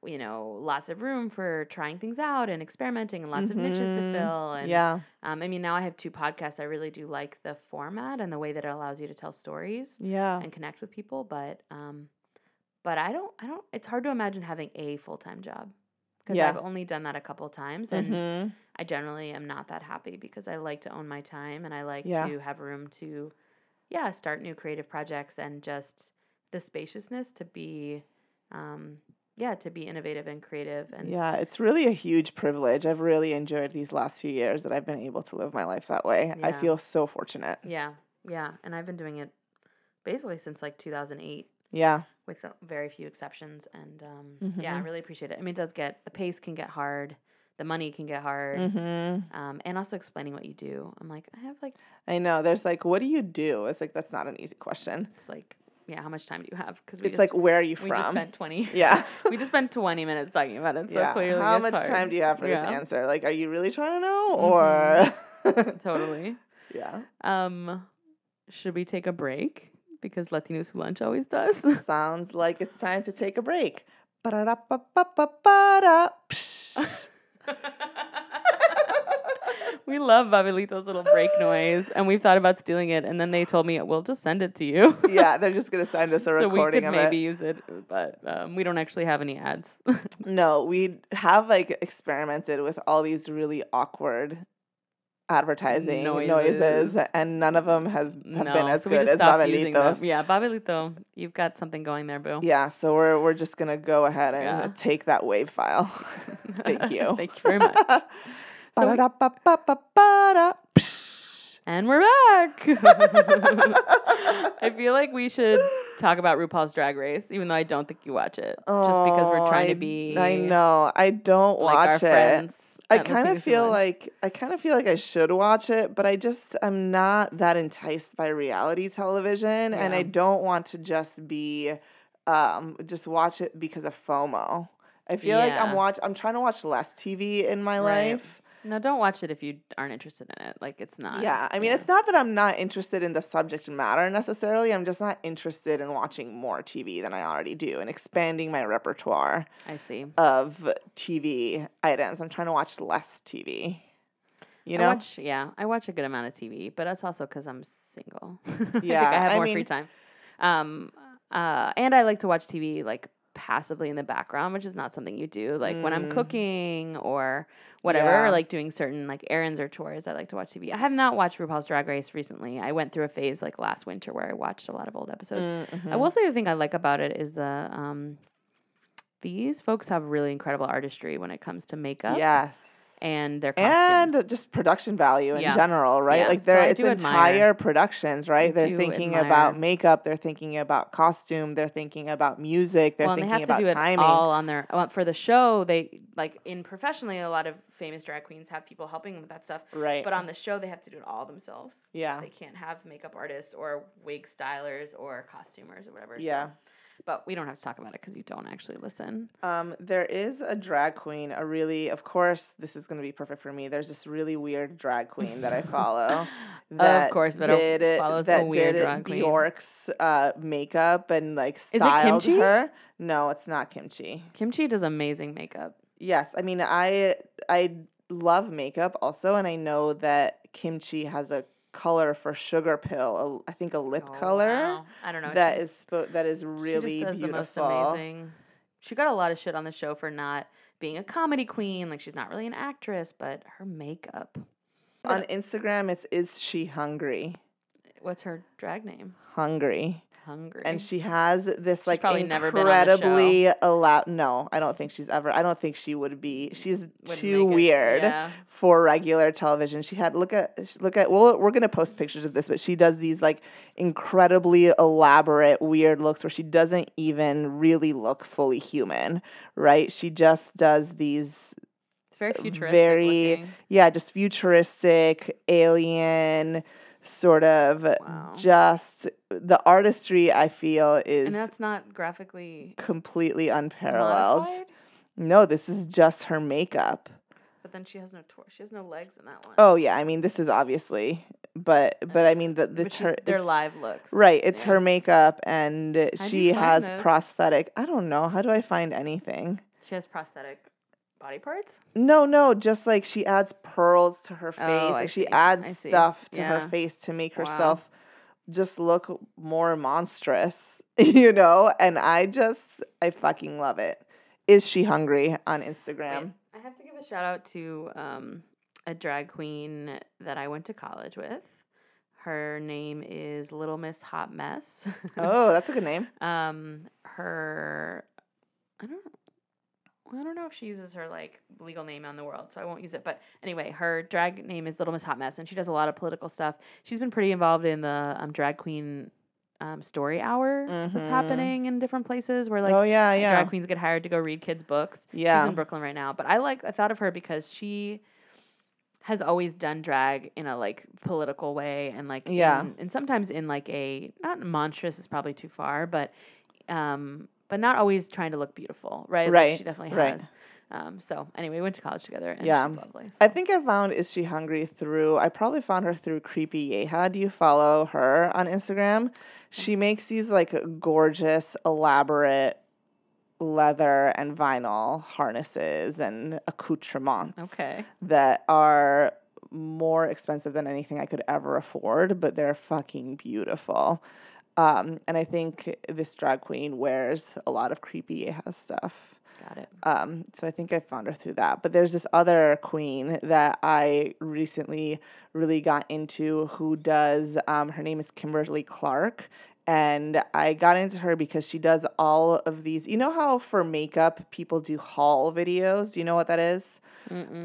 you know, lots of room for trying things out and experimenting, and lots of niches to Mhm. fill. And Yeah. um, I mean, now I have two podcasts. I really do like the format and the way that it allows you to tell stories Yeah. and connect with people but um but i don't i don't it's hard to imagine having a full-time job because Yeah. i've only done that a couple times and Mhm. I generally am not that happy because i like to own my time and i like Yeah. to have room to yeah start new creative projects and just the spaciousness to be um yeah to be innovative and creative and Yeah, it's really a huge privilege. I've really enjoyed these last few years that I've been able to live my life that way. I feel so fortunate. yeah yeah and i've been doing it basically since like 2008 Yeah. with uh, very few exceptions. And um, yeah, I Mhm. really appreciate it. I mean, it does get the pace can get hard, the money can get hard, Mhm. um, and also explaining what you do. I'm like, I have like I know. There's like, what do you do? It's like that's not an easy question. it's like, yeah, how much time do you have? Because we It's just, like, where are you from? we just spent 20. yeah. we just spent 20 minutes talking about it. So yeah. clearly, How much hard. time do you have for Yeah, this answer? Like, are you really trying to know, Mhm. or Totally. yeah? Um, should we take a break? Because Latinos lunch always does. Sounds like it's time to take a break. We love Babelito's little break noise, and we've thought about stealing it. And then they told me we'll just send it to you. yeah, they're just gonna send us a so we recording could of maybe it. use it, but um, we don't actually have any ads. No, we have like experimented with all these really awkward advertising noises, Noises. and none of them has have been as good as stopped using them. Babelitos. Yeah, Babelito, you've got something going there, boo. Yeah, so we're we're just gonna go ahead and Yeah. take that wave file. Thank you. Thank you very much. So we- and we're back. I feel like we should talk about RuPaul's Drag Race, even though I don't think you watch it, just because we're Oh, trying I- to be. I know. I don't like watch our it. friends. I kind of feel like I kind of feel like I should watch it, but I just I'm not that enticed by reality television, and I don't want to just be um just watch it because of FOMO. I feel like I'm Yeah. watch I'm trying to watch less TV in my Right. life. No, don't watch it if you aren't interested in it. Like it's not. Yeah, I mean it's not that I'm not interested in the subject matter necessarily. I'm just not interested in watching more TV than I already do and expanding my repertoire I see. of TV items. I'm trying to watch less TV. You I know? watch, yeah, I watch a good amount of TV, but that's also because I'm single. I Yeah, I have I more free time. Um, uh, and I like to watch TV like passively in the background, which is not something you do. Like when I'm Mm. cooking or whatever, Yeah. or like doing certain like errands or chores, I like to watch TV. I have not watched RuPaul's Drag Race recently. I went through a phase like last winter where I watched a lot of old episodes. I Mhm. will say the thing I like about it is the um, these folks have really incredible artistry when it comes to makeup Yes. And their costumes. And just production value in Yeah. general, right? Yeah, Like so they're I it's do admire- entire productions, right? I they're thinking admire- about makeup, they're thinking about costume, they're thinking about music, they're well, they thinking to about timing. all on their well, for the show. They like in professionally, a lot of famous drag queens have people helping them with that stuff. right. But on the show, they have to do it all themselves. yeah. They can't have makeup artists or wig stylers or costumers or whatever. so- Yeah. But we don't have to talk about it because you don't actually listen. Um, there is a drag queen, a really, of course, this is going to be perfect for me. There's this really weird drag queen that I follow. that of course, but did it, follows a that weird did drag queen. Bjork's uh, makeup and like it styled Kimchi? her. No, it's not kimchi. Kimchi does amazing makeup. Yes, I mean I I love makeup also, and I know that kimchi has a color for sugar pill. A, I think a lip Oh, color wow. I don't know. that she's- is spo- that is she really does beautiful. the most amazing. She got a lot of shit on the show for not being a comedy queen. Like she's not really an actress, but her makeup. On Instagram, it's is she hungry? What's her drag name? Hungry. Hungry. And she has this like probably never incredibly allow. No, I don't think she's ever. I don't think she would be. She's Wouldn't too make it- weird Yeah. for regular television. She had look at look at. Well, we're gonna post pictures of this, but she does these like incredibly elaborate weird looks where she doesn't even really look fully human. Right? She just does these It's very futuristic. very- looking. yeah, just futuristic, alien, sort of Wow. just the artistry I feel is And that's not graphically completely unparalleled. modified. No, this is just her makeup. But then she has no tor- she has no legs in that one. Oh yeah, I mean this is obviously but but I mean the the her their live looks. Right, it's Yeah. her makeup and do she has prosthetic. I don't know, how do I find anything? She has prosthetic body parts. No, no, just like she adds pearls to her face. Oh, I like she see. I adds stuff to Yeah. her face to make Wow. herself just look more monstrous, you know? And I just I fucking love it. Is she hungry on Instagram? I have to give a shout out to um, a drag queen that I went to college with. Her name is Little Miss Hot Mess. Oh, that's a good name. um, her, I don't, I don't know if she uses her like legal name on the world, so I won't use it. But anyway, her drag name is Little Miss Hot Mess, and she does a lot of political stuff. She's been pretty involved in the um, drag queen um, story hour Mhm. that's happening in different places where like oh yeah, yeah. drag queens get hired to go read kids' books. Yeah. She's in Brooklyn right now. But I like I thought of her because she has always done drag in a like political way and like Yeah. in- and sometimes in like a not monstrous is probably too far, but um but not always trying to look beautiful, right? Like, Right, she definitely right. has. Um so anyway, we went to college together and Yeah. she's lovely. I think I found Is She Hungry through, I probably found her through Creepy Yeha. Do you follow her on Instagram? She makes these like gorgeous, elaborate leather and vinyl harnesses and accoutrements Okay. that are more expensive than anything I could ever afford, but they're fucking beautiful. Um, and I think this drag queen wears a lot of Creepy Yeha stuff. Got it. Um, so I think I found her through that. But there's this other queen that I recently really got into who does, um, her name is Kimberly Clark. And I got into her because she does all of these. You know how for makeup people do haul videos? Do you know what that is?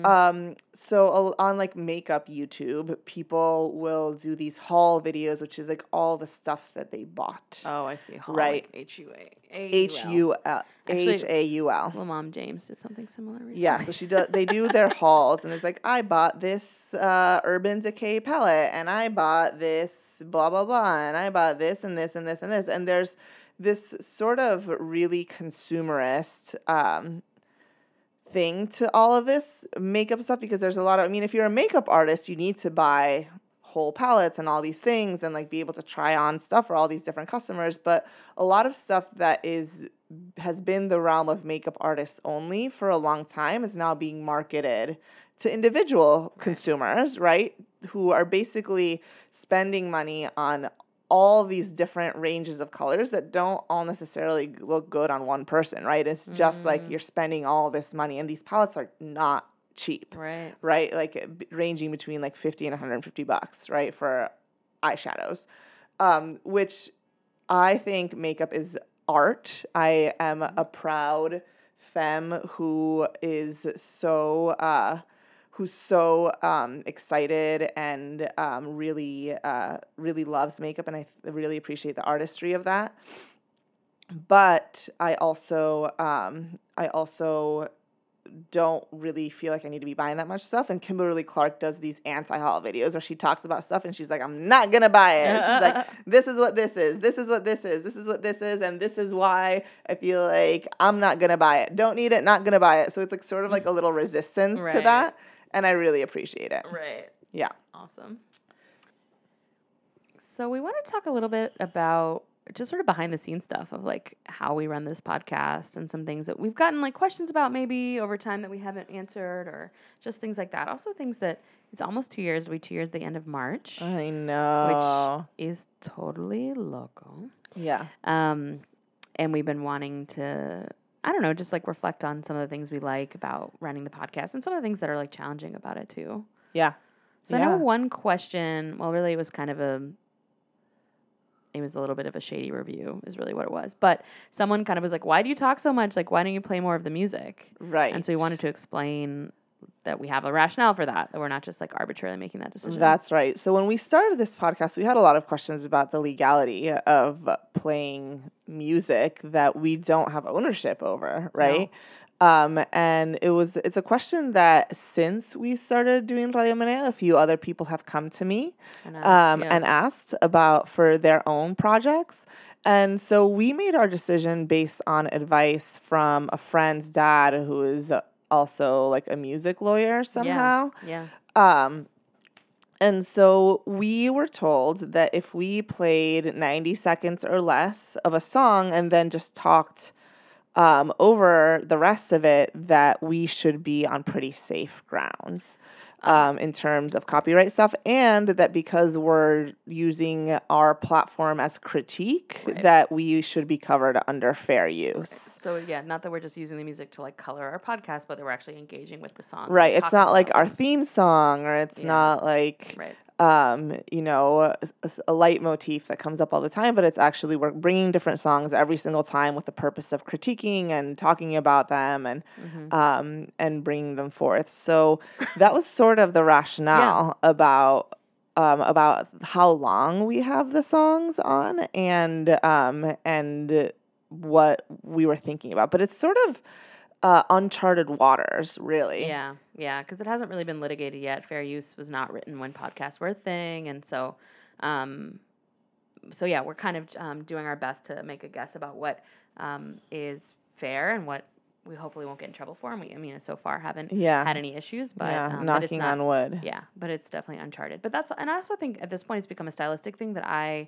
Um, so on like makeup YouTube, people will do these haul videos, which is like all the stuff that they bought. oh, I see. Hall, right. H U A. H U L H A U L. Well, mom James did something similar recently. Yeah, so she does. They do their hauls, and there's like, I bought this uh, Urban Decay palette, and I bought this blah blah blah, and I bought this and this and this and this, and there's this sort of really consumerist um, thing to all of this makeup stuff because there's a lot of. I mean, if you're a makeup artist, you need to buy whole palettes and all these things and like be able to try on stuff for all these different customers but a lot of stuff that is has been the realm of makeup artists only for a long time is now being marketed to individual consumers, right? Who are basically spending money on all these different ranges of colors that don't all necessarily look good on one person, right? It's just like Mm. you're spending all this money, and these palettes are not cheap Right. right? Like uh, ranging between like 50 and 150 bucks, right? For eyeshadows, um, which I think makeup is art. I am a proud femme who is so, uh, who's so um, excited and um, really, uh, really loves makeup, and I really appreciate the artistry of that. But I also, um, I also don't really feel like I need to be buying that much stuff. And Kimberly Clark does these anti-haul videos where she talks about stuff and she's like, I'm not gonna buy it. And she's like, this is what this is, this is what this is, this is what this is, and this is why I feel like I'm not gonna buy it. Don't need it, not gonna buy it. So it's like sort of like a little resistance to that. And I really appreciate it. Right. Yeah. Awesome. So we want to talk a little bit about just sort of behind the scenes stuff of like how we run this podcast and some things that we've gotten like questions about maybe over time that we haven't answered or just things like that. Also things that it's almost two years. We two years the end of March I know. Which is totally local. yeah. Um, and we've been wanting to I don't know, just like reflect on some of the things we like about running the podcast and some of the things that are like challenging about it too. Yeah. So I know one question, well, really, it was kind of a, it was a little bit of a shady review, is really what it was. But someone kind of was like, why do you talk so much? Like, why don't you play more of the music? Right. And so we wanted to explain that we have a rationale for that, that we're not just like arbitrarily making that decision. That's right. So when we started this podcast, we had a lot of questions about the legality of playing music that we don't have ownership over, right? Um, and it was it's a question that since we started doing Radio Menea, a few other people have come to me and, uh, um, yeah. and asked about for their own projects. And so we made our decision based on advice from a friend's dad who is also like a music lawyer somehow. yeah. Um, and so we were told that if we played 90 seconds or less of a song and then just talked um, over the rest of it, that we should be on pretty safe grounds um, in terms of copyright stuff. And that because we're using our platform as critique, Right. that we should be covered under fair use. So yeah, not that we're just using the music to like color our podcast, but that we're actually engaging with the song. Right. It's not like our theme song or it's Yeah. not like Right. Um, you know, a, a motif that comes up all the time, but it's actually we're bringing different songs every single time with the purpose of critiquing and talking about them and Mhm. um, and bringing them forth. So that was sort of the rationale about um, about how long we have the songs on and um, and what we were thinking about. But it's sort of uh, uncharted waters, really. Yeah, yeah, because it hasn't really been litigated yet. Fair use was not written when podcasts were a thing, and so, um, so yeah, we're kind of um, doing our best to make a guess about what um, is fair and what we hopefully won't get in trouble for. And we, I mean, so far haven't Yeah. had any issues, but yeah, um, but it's knocking not, on wood. Yeah, but it's definitely uncharted. But that's and I also think at this point it's become a stylistic thing that I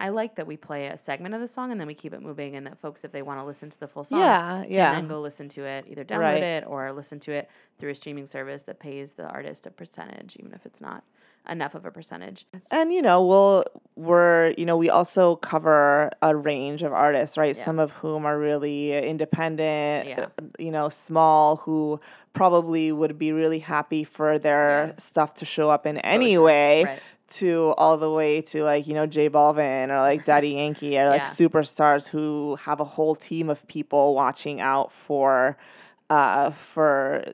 I like that we play a segment of the song and then we keep it moving and that folks if they want to listen to the full song Yeah, yeah. then go listen to it, either download Right. it or listen to it through a streaming service that pays the artist a percentage, even if it's not enough of a percentage. And you know, we'll we're you know we also cover a range of artists, right? Yeah. Some of whom are really independent, Yeah. uh, you know, small, who probably would be really happy for their Yeah. stuff to show up in Exposure, any way. Right. To all the way to like you know J Balvin or like Daddy Yankee or like Yeah. superstars who have a whole team of people watching out for uh, for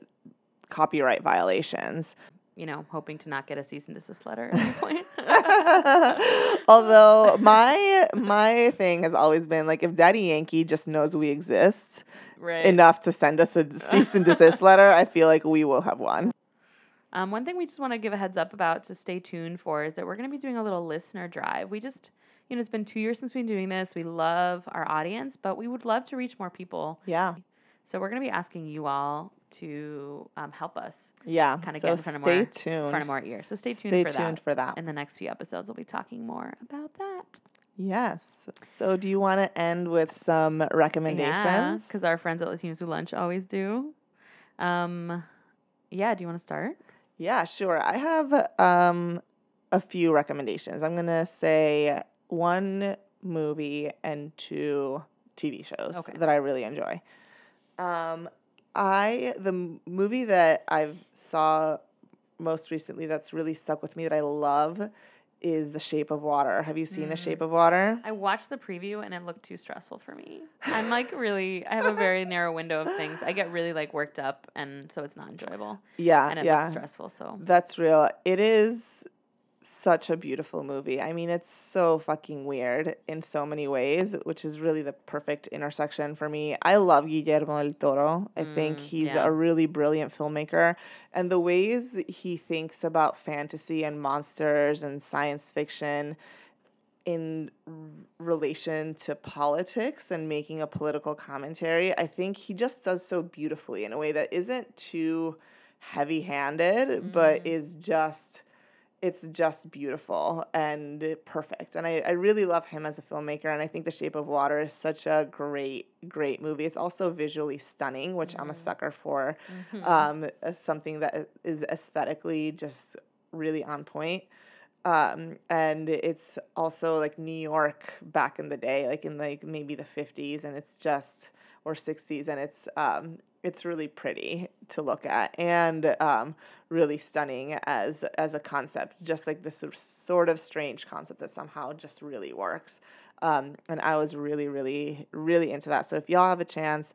copyright violations. You know, hoping to not get a cease and desist letter at any point. Although my my thing has always been like if Daddy Yankee just knows we exist right. enough to send us a cease and desist letter, I feel like we will have one. Um, one thing we just want to give a heads up about to stay tuned for is that we're going to be doing a little listener drive. We just, you know, it's been two years since we've been doing this. We love our audience, but we would love to reach more people. Yeah, So we're going to be asking you all to um, help us yeah. Kinda so get in front of stay more- tuned. in front of more ears. So stay tuned stay for tuned that. for that. In the next few episodes, we'll be talking more about that. Yes. So do you want to end with some recommendations? because our friends at Latinos Who Lunch always do. Um, yeah, do you want to start? Yeah, sure. I have um, a few recommendations. I'm going to say one movie and two TV shows Okay. that I really enjoy. Um, I the movie that I've saw most recently that's really stuck with me that I love is The Shape of Water. Have you seen The Mm. Shape of Water? I watched the preview and it looked too stressful for me. I'm like really, I have a very narrow window of things. I get really like worked up, and so it's not enjoyable, Yeah, and it yeah. looks stressful. So That's real. It is such a beautiful movie. I mean, it's so fucking weird in so many ways, which is really the perfect intersection for me. I love Guillermo del Toro. I think Mm, he's yeah. a really brilliant filmmaker. And the ways he thinks about fantasy and monsters and science fiction in r- relation to politics and making a political commentary, I think he just does so beautifully in a way that isn't too heavy handed, but Mhm. is just it's just beautiful and perfect. And I, I really love him as a filmmaker. And I think The Shape of Water is such a great, great movie. It's also visually stunning, which I'm a Mhm. sucker for. Mhm. Um, something that is aesthetically just really on point. Um, and it's also like New York back in the day, like in like maybe the 50s. And it's just or 60s and it's um it's really pretty to look at and um really stunning as as a concept just like this sort of strange concept that somehow just really works um and I was really really really into that so if y'all have a chance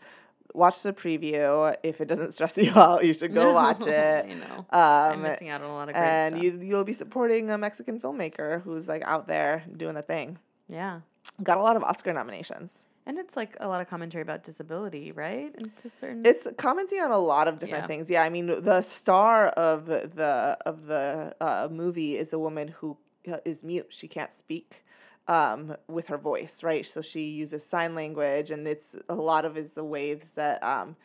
watch the preview. If it doesn't stress you out, you should go watch it. I know. Um, I'm missing out on a lot of great and stuff. you you'll be supporting a Mexican filmmaker who's like out there doing the thing. yeah. Got a lot of Oscar nominations. And it's like a lot of commentary about disability, right? And to certain It's commenting on a lot of different Yeah. things. Yeah, I mean the star of the of the uh, movie is a woman who uh, is mute. She can't speak um, with her voice, right? So she uses sign language, and it's a lot of is the ways that um,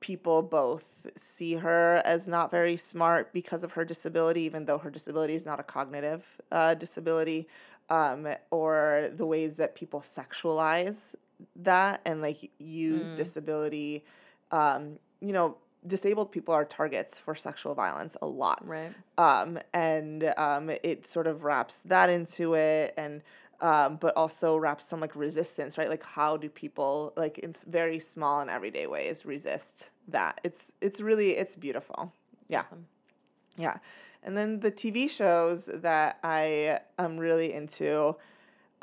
people both see her as not very smart because of her disability, even though her disability is not a cognitive uh, disability, um, or the ways that people sexualize that and like use Mm. disability. Um, you know, disabled people are targets for sexual violence a lot right. um, and um, it sort of wraps that into it and um, but also wraps some like resistance right like how do people like in very small and everyday ways resist that it's it's really it's beautiful Yeah. Awesome. yeah and then the tv shows that i am really into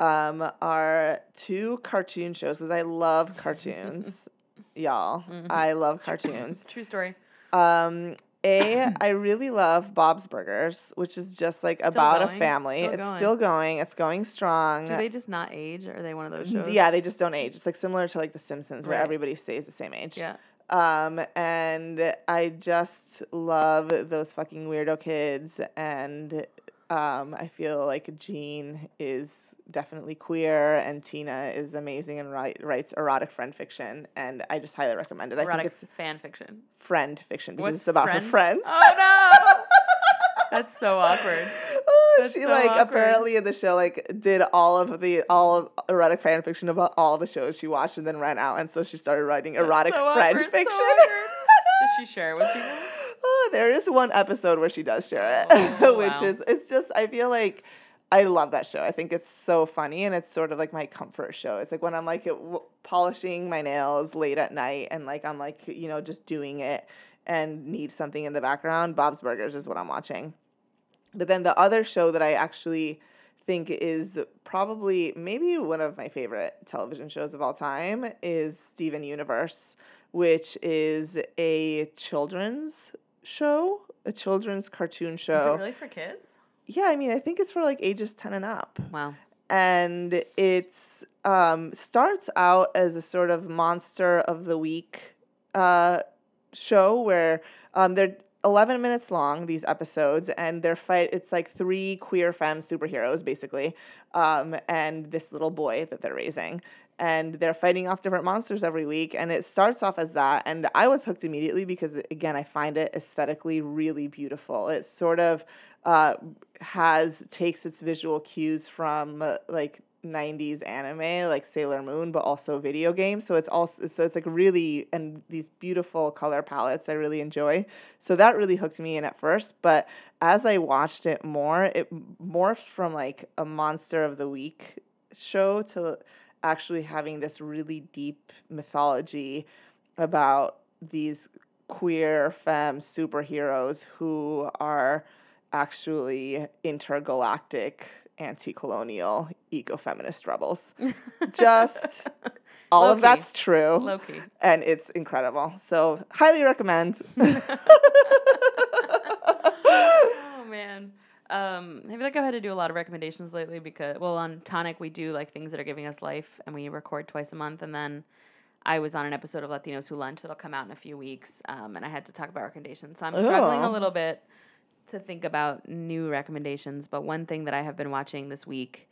um, are two cartoon shows because i love cartoons y'all Mhm. i love cartoons True story. um, a, I really love Bob's Burgers, which is just like Still about going? a family. Still it's going. still going. It's going strong. Do they just not age? Are they one of those shows? Yeah, they just don't age. It's like similar to like The Simpsons, where Right. everybody stays the same age. Yeah. Um, and I just love those fucking weirdo kids, and um, I feel like Jean is definitely queer, and Tina is amazing and write, writes erotic friend fiction, and I just highly recommend it. I Erotic think it's fan fiction. friend fiction because What's it's about friend? her friends. Oh no! That's so awkward. Oh, That's she so like awkward. apparently in the show like did all of the all of erotic fan fiction about all the shows she watched and then ran out and so she started writing erotic so friend awkward, so fiction. awkward. Does she share it with people? there is one episode where she does share it, Oh, which wow. is it's just I feel like I love that show. I think it's so funny and it's sort of like my comfort show. It's like when I'm like w- polishing my nails late at night and like I'm like you know just doing it and need something in the background. Bob's Burgers is what I'm watching. But then the other show that I actually think is probably maybe one of my favorite television shows of all time is Steven Universe, which is a children's show, a children's cartoon show. Is it really for kids? Yeah, I mean, I think it's for like ages 10 and up Wow. and it's um, starts out as a sort of monster of the week uh, show where um, they're 11 minutes long these episodes and they're fight it's like three queer femme superheroes basically um, and this little boy that they're raising and they're fighting off different monsters every week and it starts off as that and i was hooked immediately because again i find it aesthetically really beautiful. It sort of uh, has takes its visual cues from uh, like 90s anime like Sailor Moon but also video games. So it's also so it's like really and these beautiful color palettes I really enjoy. So that really hooked me in at first but as I watched it more it morphs from like a monster of the week show to actually having this really deep mythology about these queer femme superheroes who are actually intergalactic anti-colonial eco-feminist rebels. Just all of Low-key. that's true Low key. and it's incredible. So, highly recommend. oh man. Um, I feel like I've had to do a lot of recommendations lately because, well, on Tonic we do like things that are giving us life, and we record twice a month. And then I was on an episode of Latinos Who Lunch that'll come out in a few weeks, um, and I had to talk about recommendations. So I'm struggling a little bit to think about new recommendations. But one thing that I have been watching this week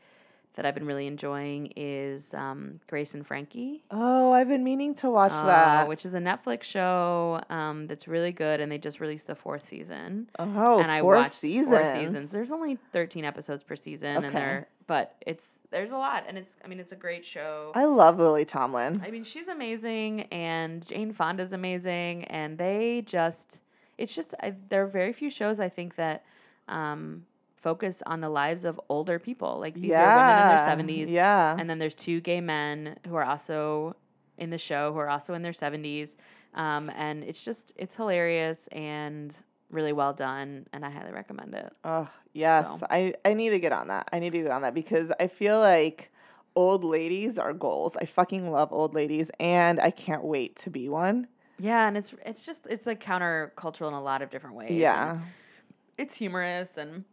that I've been really enjoying is um, Grace and Frankie. oh, I've been meaning to watch uh, that. which is a Netflix show um, that's really good, and they just released the fourth season Oh, and I watched seasons. four seasons. There's only 13 episodes per season, Okay. and they're but it's there's a lot, and it's I mean it's a great show. I love Lily Tomlin. I mean she's amazing, and Jane Fonda's amazing, and they just it's just I, there are very few shows I think that um, focus on the lives of older people. Like these yeah. are women in their 70s, Yeah. and then there's two gay men who are also in the show who are also in their 70s. Um, and it's just, it's hilarious and really well done. And I highly recommend it. Oh, yes. So. I, I need to get on that. I need to get on that because I feel like old ladies are goals. I fucking love old ladies and I can't wait to be one. Yeah. And it's, it's just, it's like countercultural in a lot of different ways. and Yeah. it's humorous and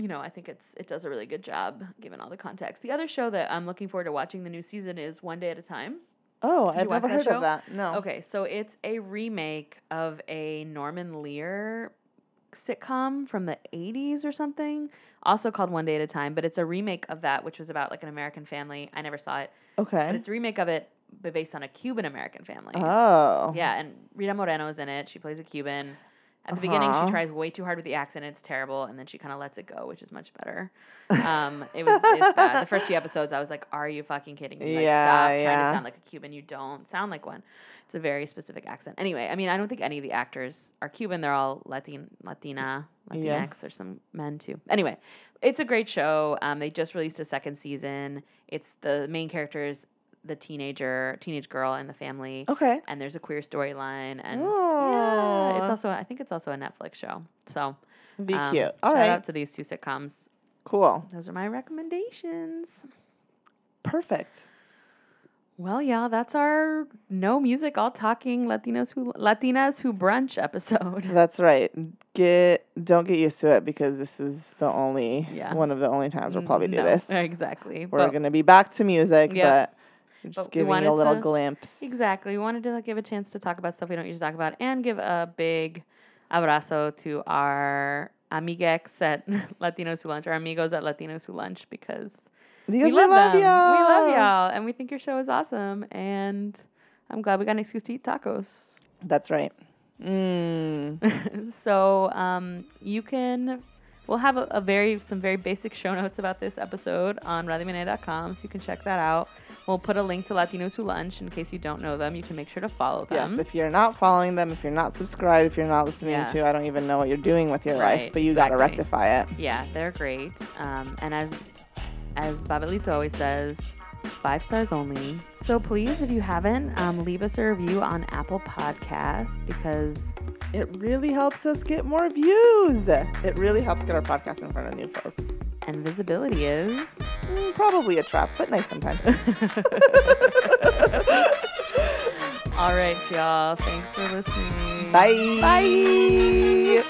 you know, I think it's it does a really good job given all the context. The other show that I'm looking forward to watching the new season is One Day at a Time. Oh, Did I've never heard show? of that. No. Okay, so it's a remake of a Norman Lear sitcom from the 80s or something, also called One Day at a Time, but it's a remake of that which was about like an American family. I never saw it, but Okay. it's a remake of it but based on a Cuban American family. Oh. Yeah, and Rita Moreno's in it. She plays a Cuban. At the beginning, Uh-huh. she tries way too hard with the accent. It's terrible, and then she kind of lets it go, which is much better. Um, it was it's bad. The first few episodes, I was like, "Are you fucking kidding me? Like, Yeah, stop trying to sound like a Cuban. You don't sound like one." It's a very specific accent. Anyway, I mean, I don't think any of the actors are Cuban. They're all Latin, Latina, Latinx. Yeah. There's some men too. Anyway, it's a great show. Um, they just released a second season. It's the main characters, the teenager, teenage girl, and the family Okay. and there's a queer storyline and yeah, it's also I think it's also a Netflix show. So Be um, cute. All shout right. out to these two sitcoms. Cool. Those are my recommendations. Perfect. Well, yeah, that's our no music, all talking Latinos who Latinas who brunch episode. That's right. Get don't get used to it because this is the only Yeah. one of the only times we'll probably do No, this. Exactly. We're But- gonna be back to music, Yep. but just But we giving a little to- glimpse. Exactly. We wanted to like, give a chance to talk about stuff we don't usually talk about and give a big abrazo to our amiguex at Latinos Who Lunch, our amigos at Latinos Who Lunch, because Because we love, them. y'all. We love y'all. And we think your show is awesome. And I'm glad we got an excuse to eat tacos. That's right. Mm. so um, you can we'll have a, a very some very basic show notes about this episode on radiomanea.com so you can check that out we'll put a link to latinos who lunch in case you don't know them you can make sure to follow them. Yes, if you're not following them, if you're not subscribed, if you're not listening Yeah. to, I don't even know what you're doing with your Right, life, but you gotta rectify it. yeah they're great um, and as as babelito always says five stars only so please if you haven't um, leave us a review on apple Podcasts because It really helps us get more views. It really helps get our podcast in front of new folks. and visibility is Mm, probably a trap, but nice sometimes. All right, y'all. Thanks for listening. Bye. Bye.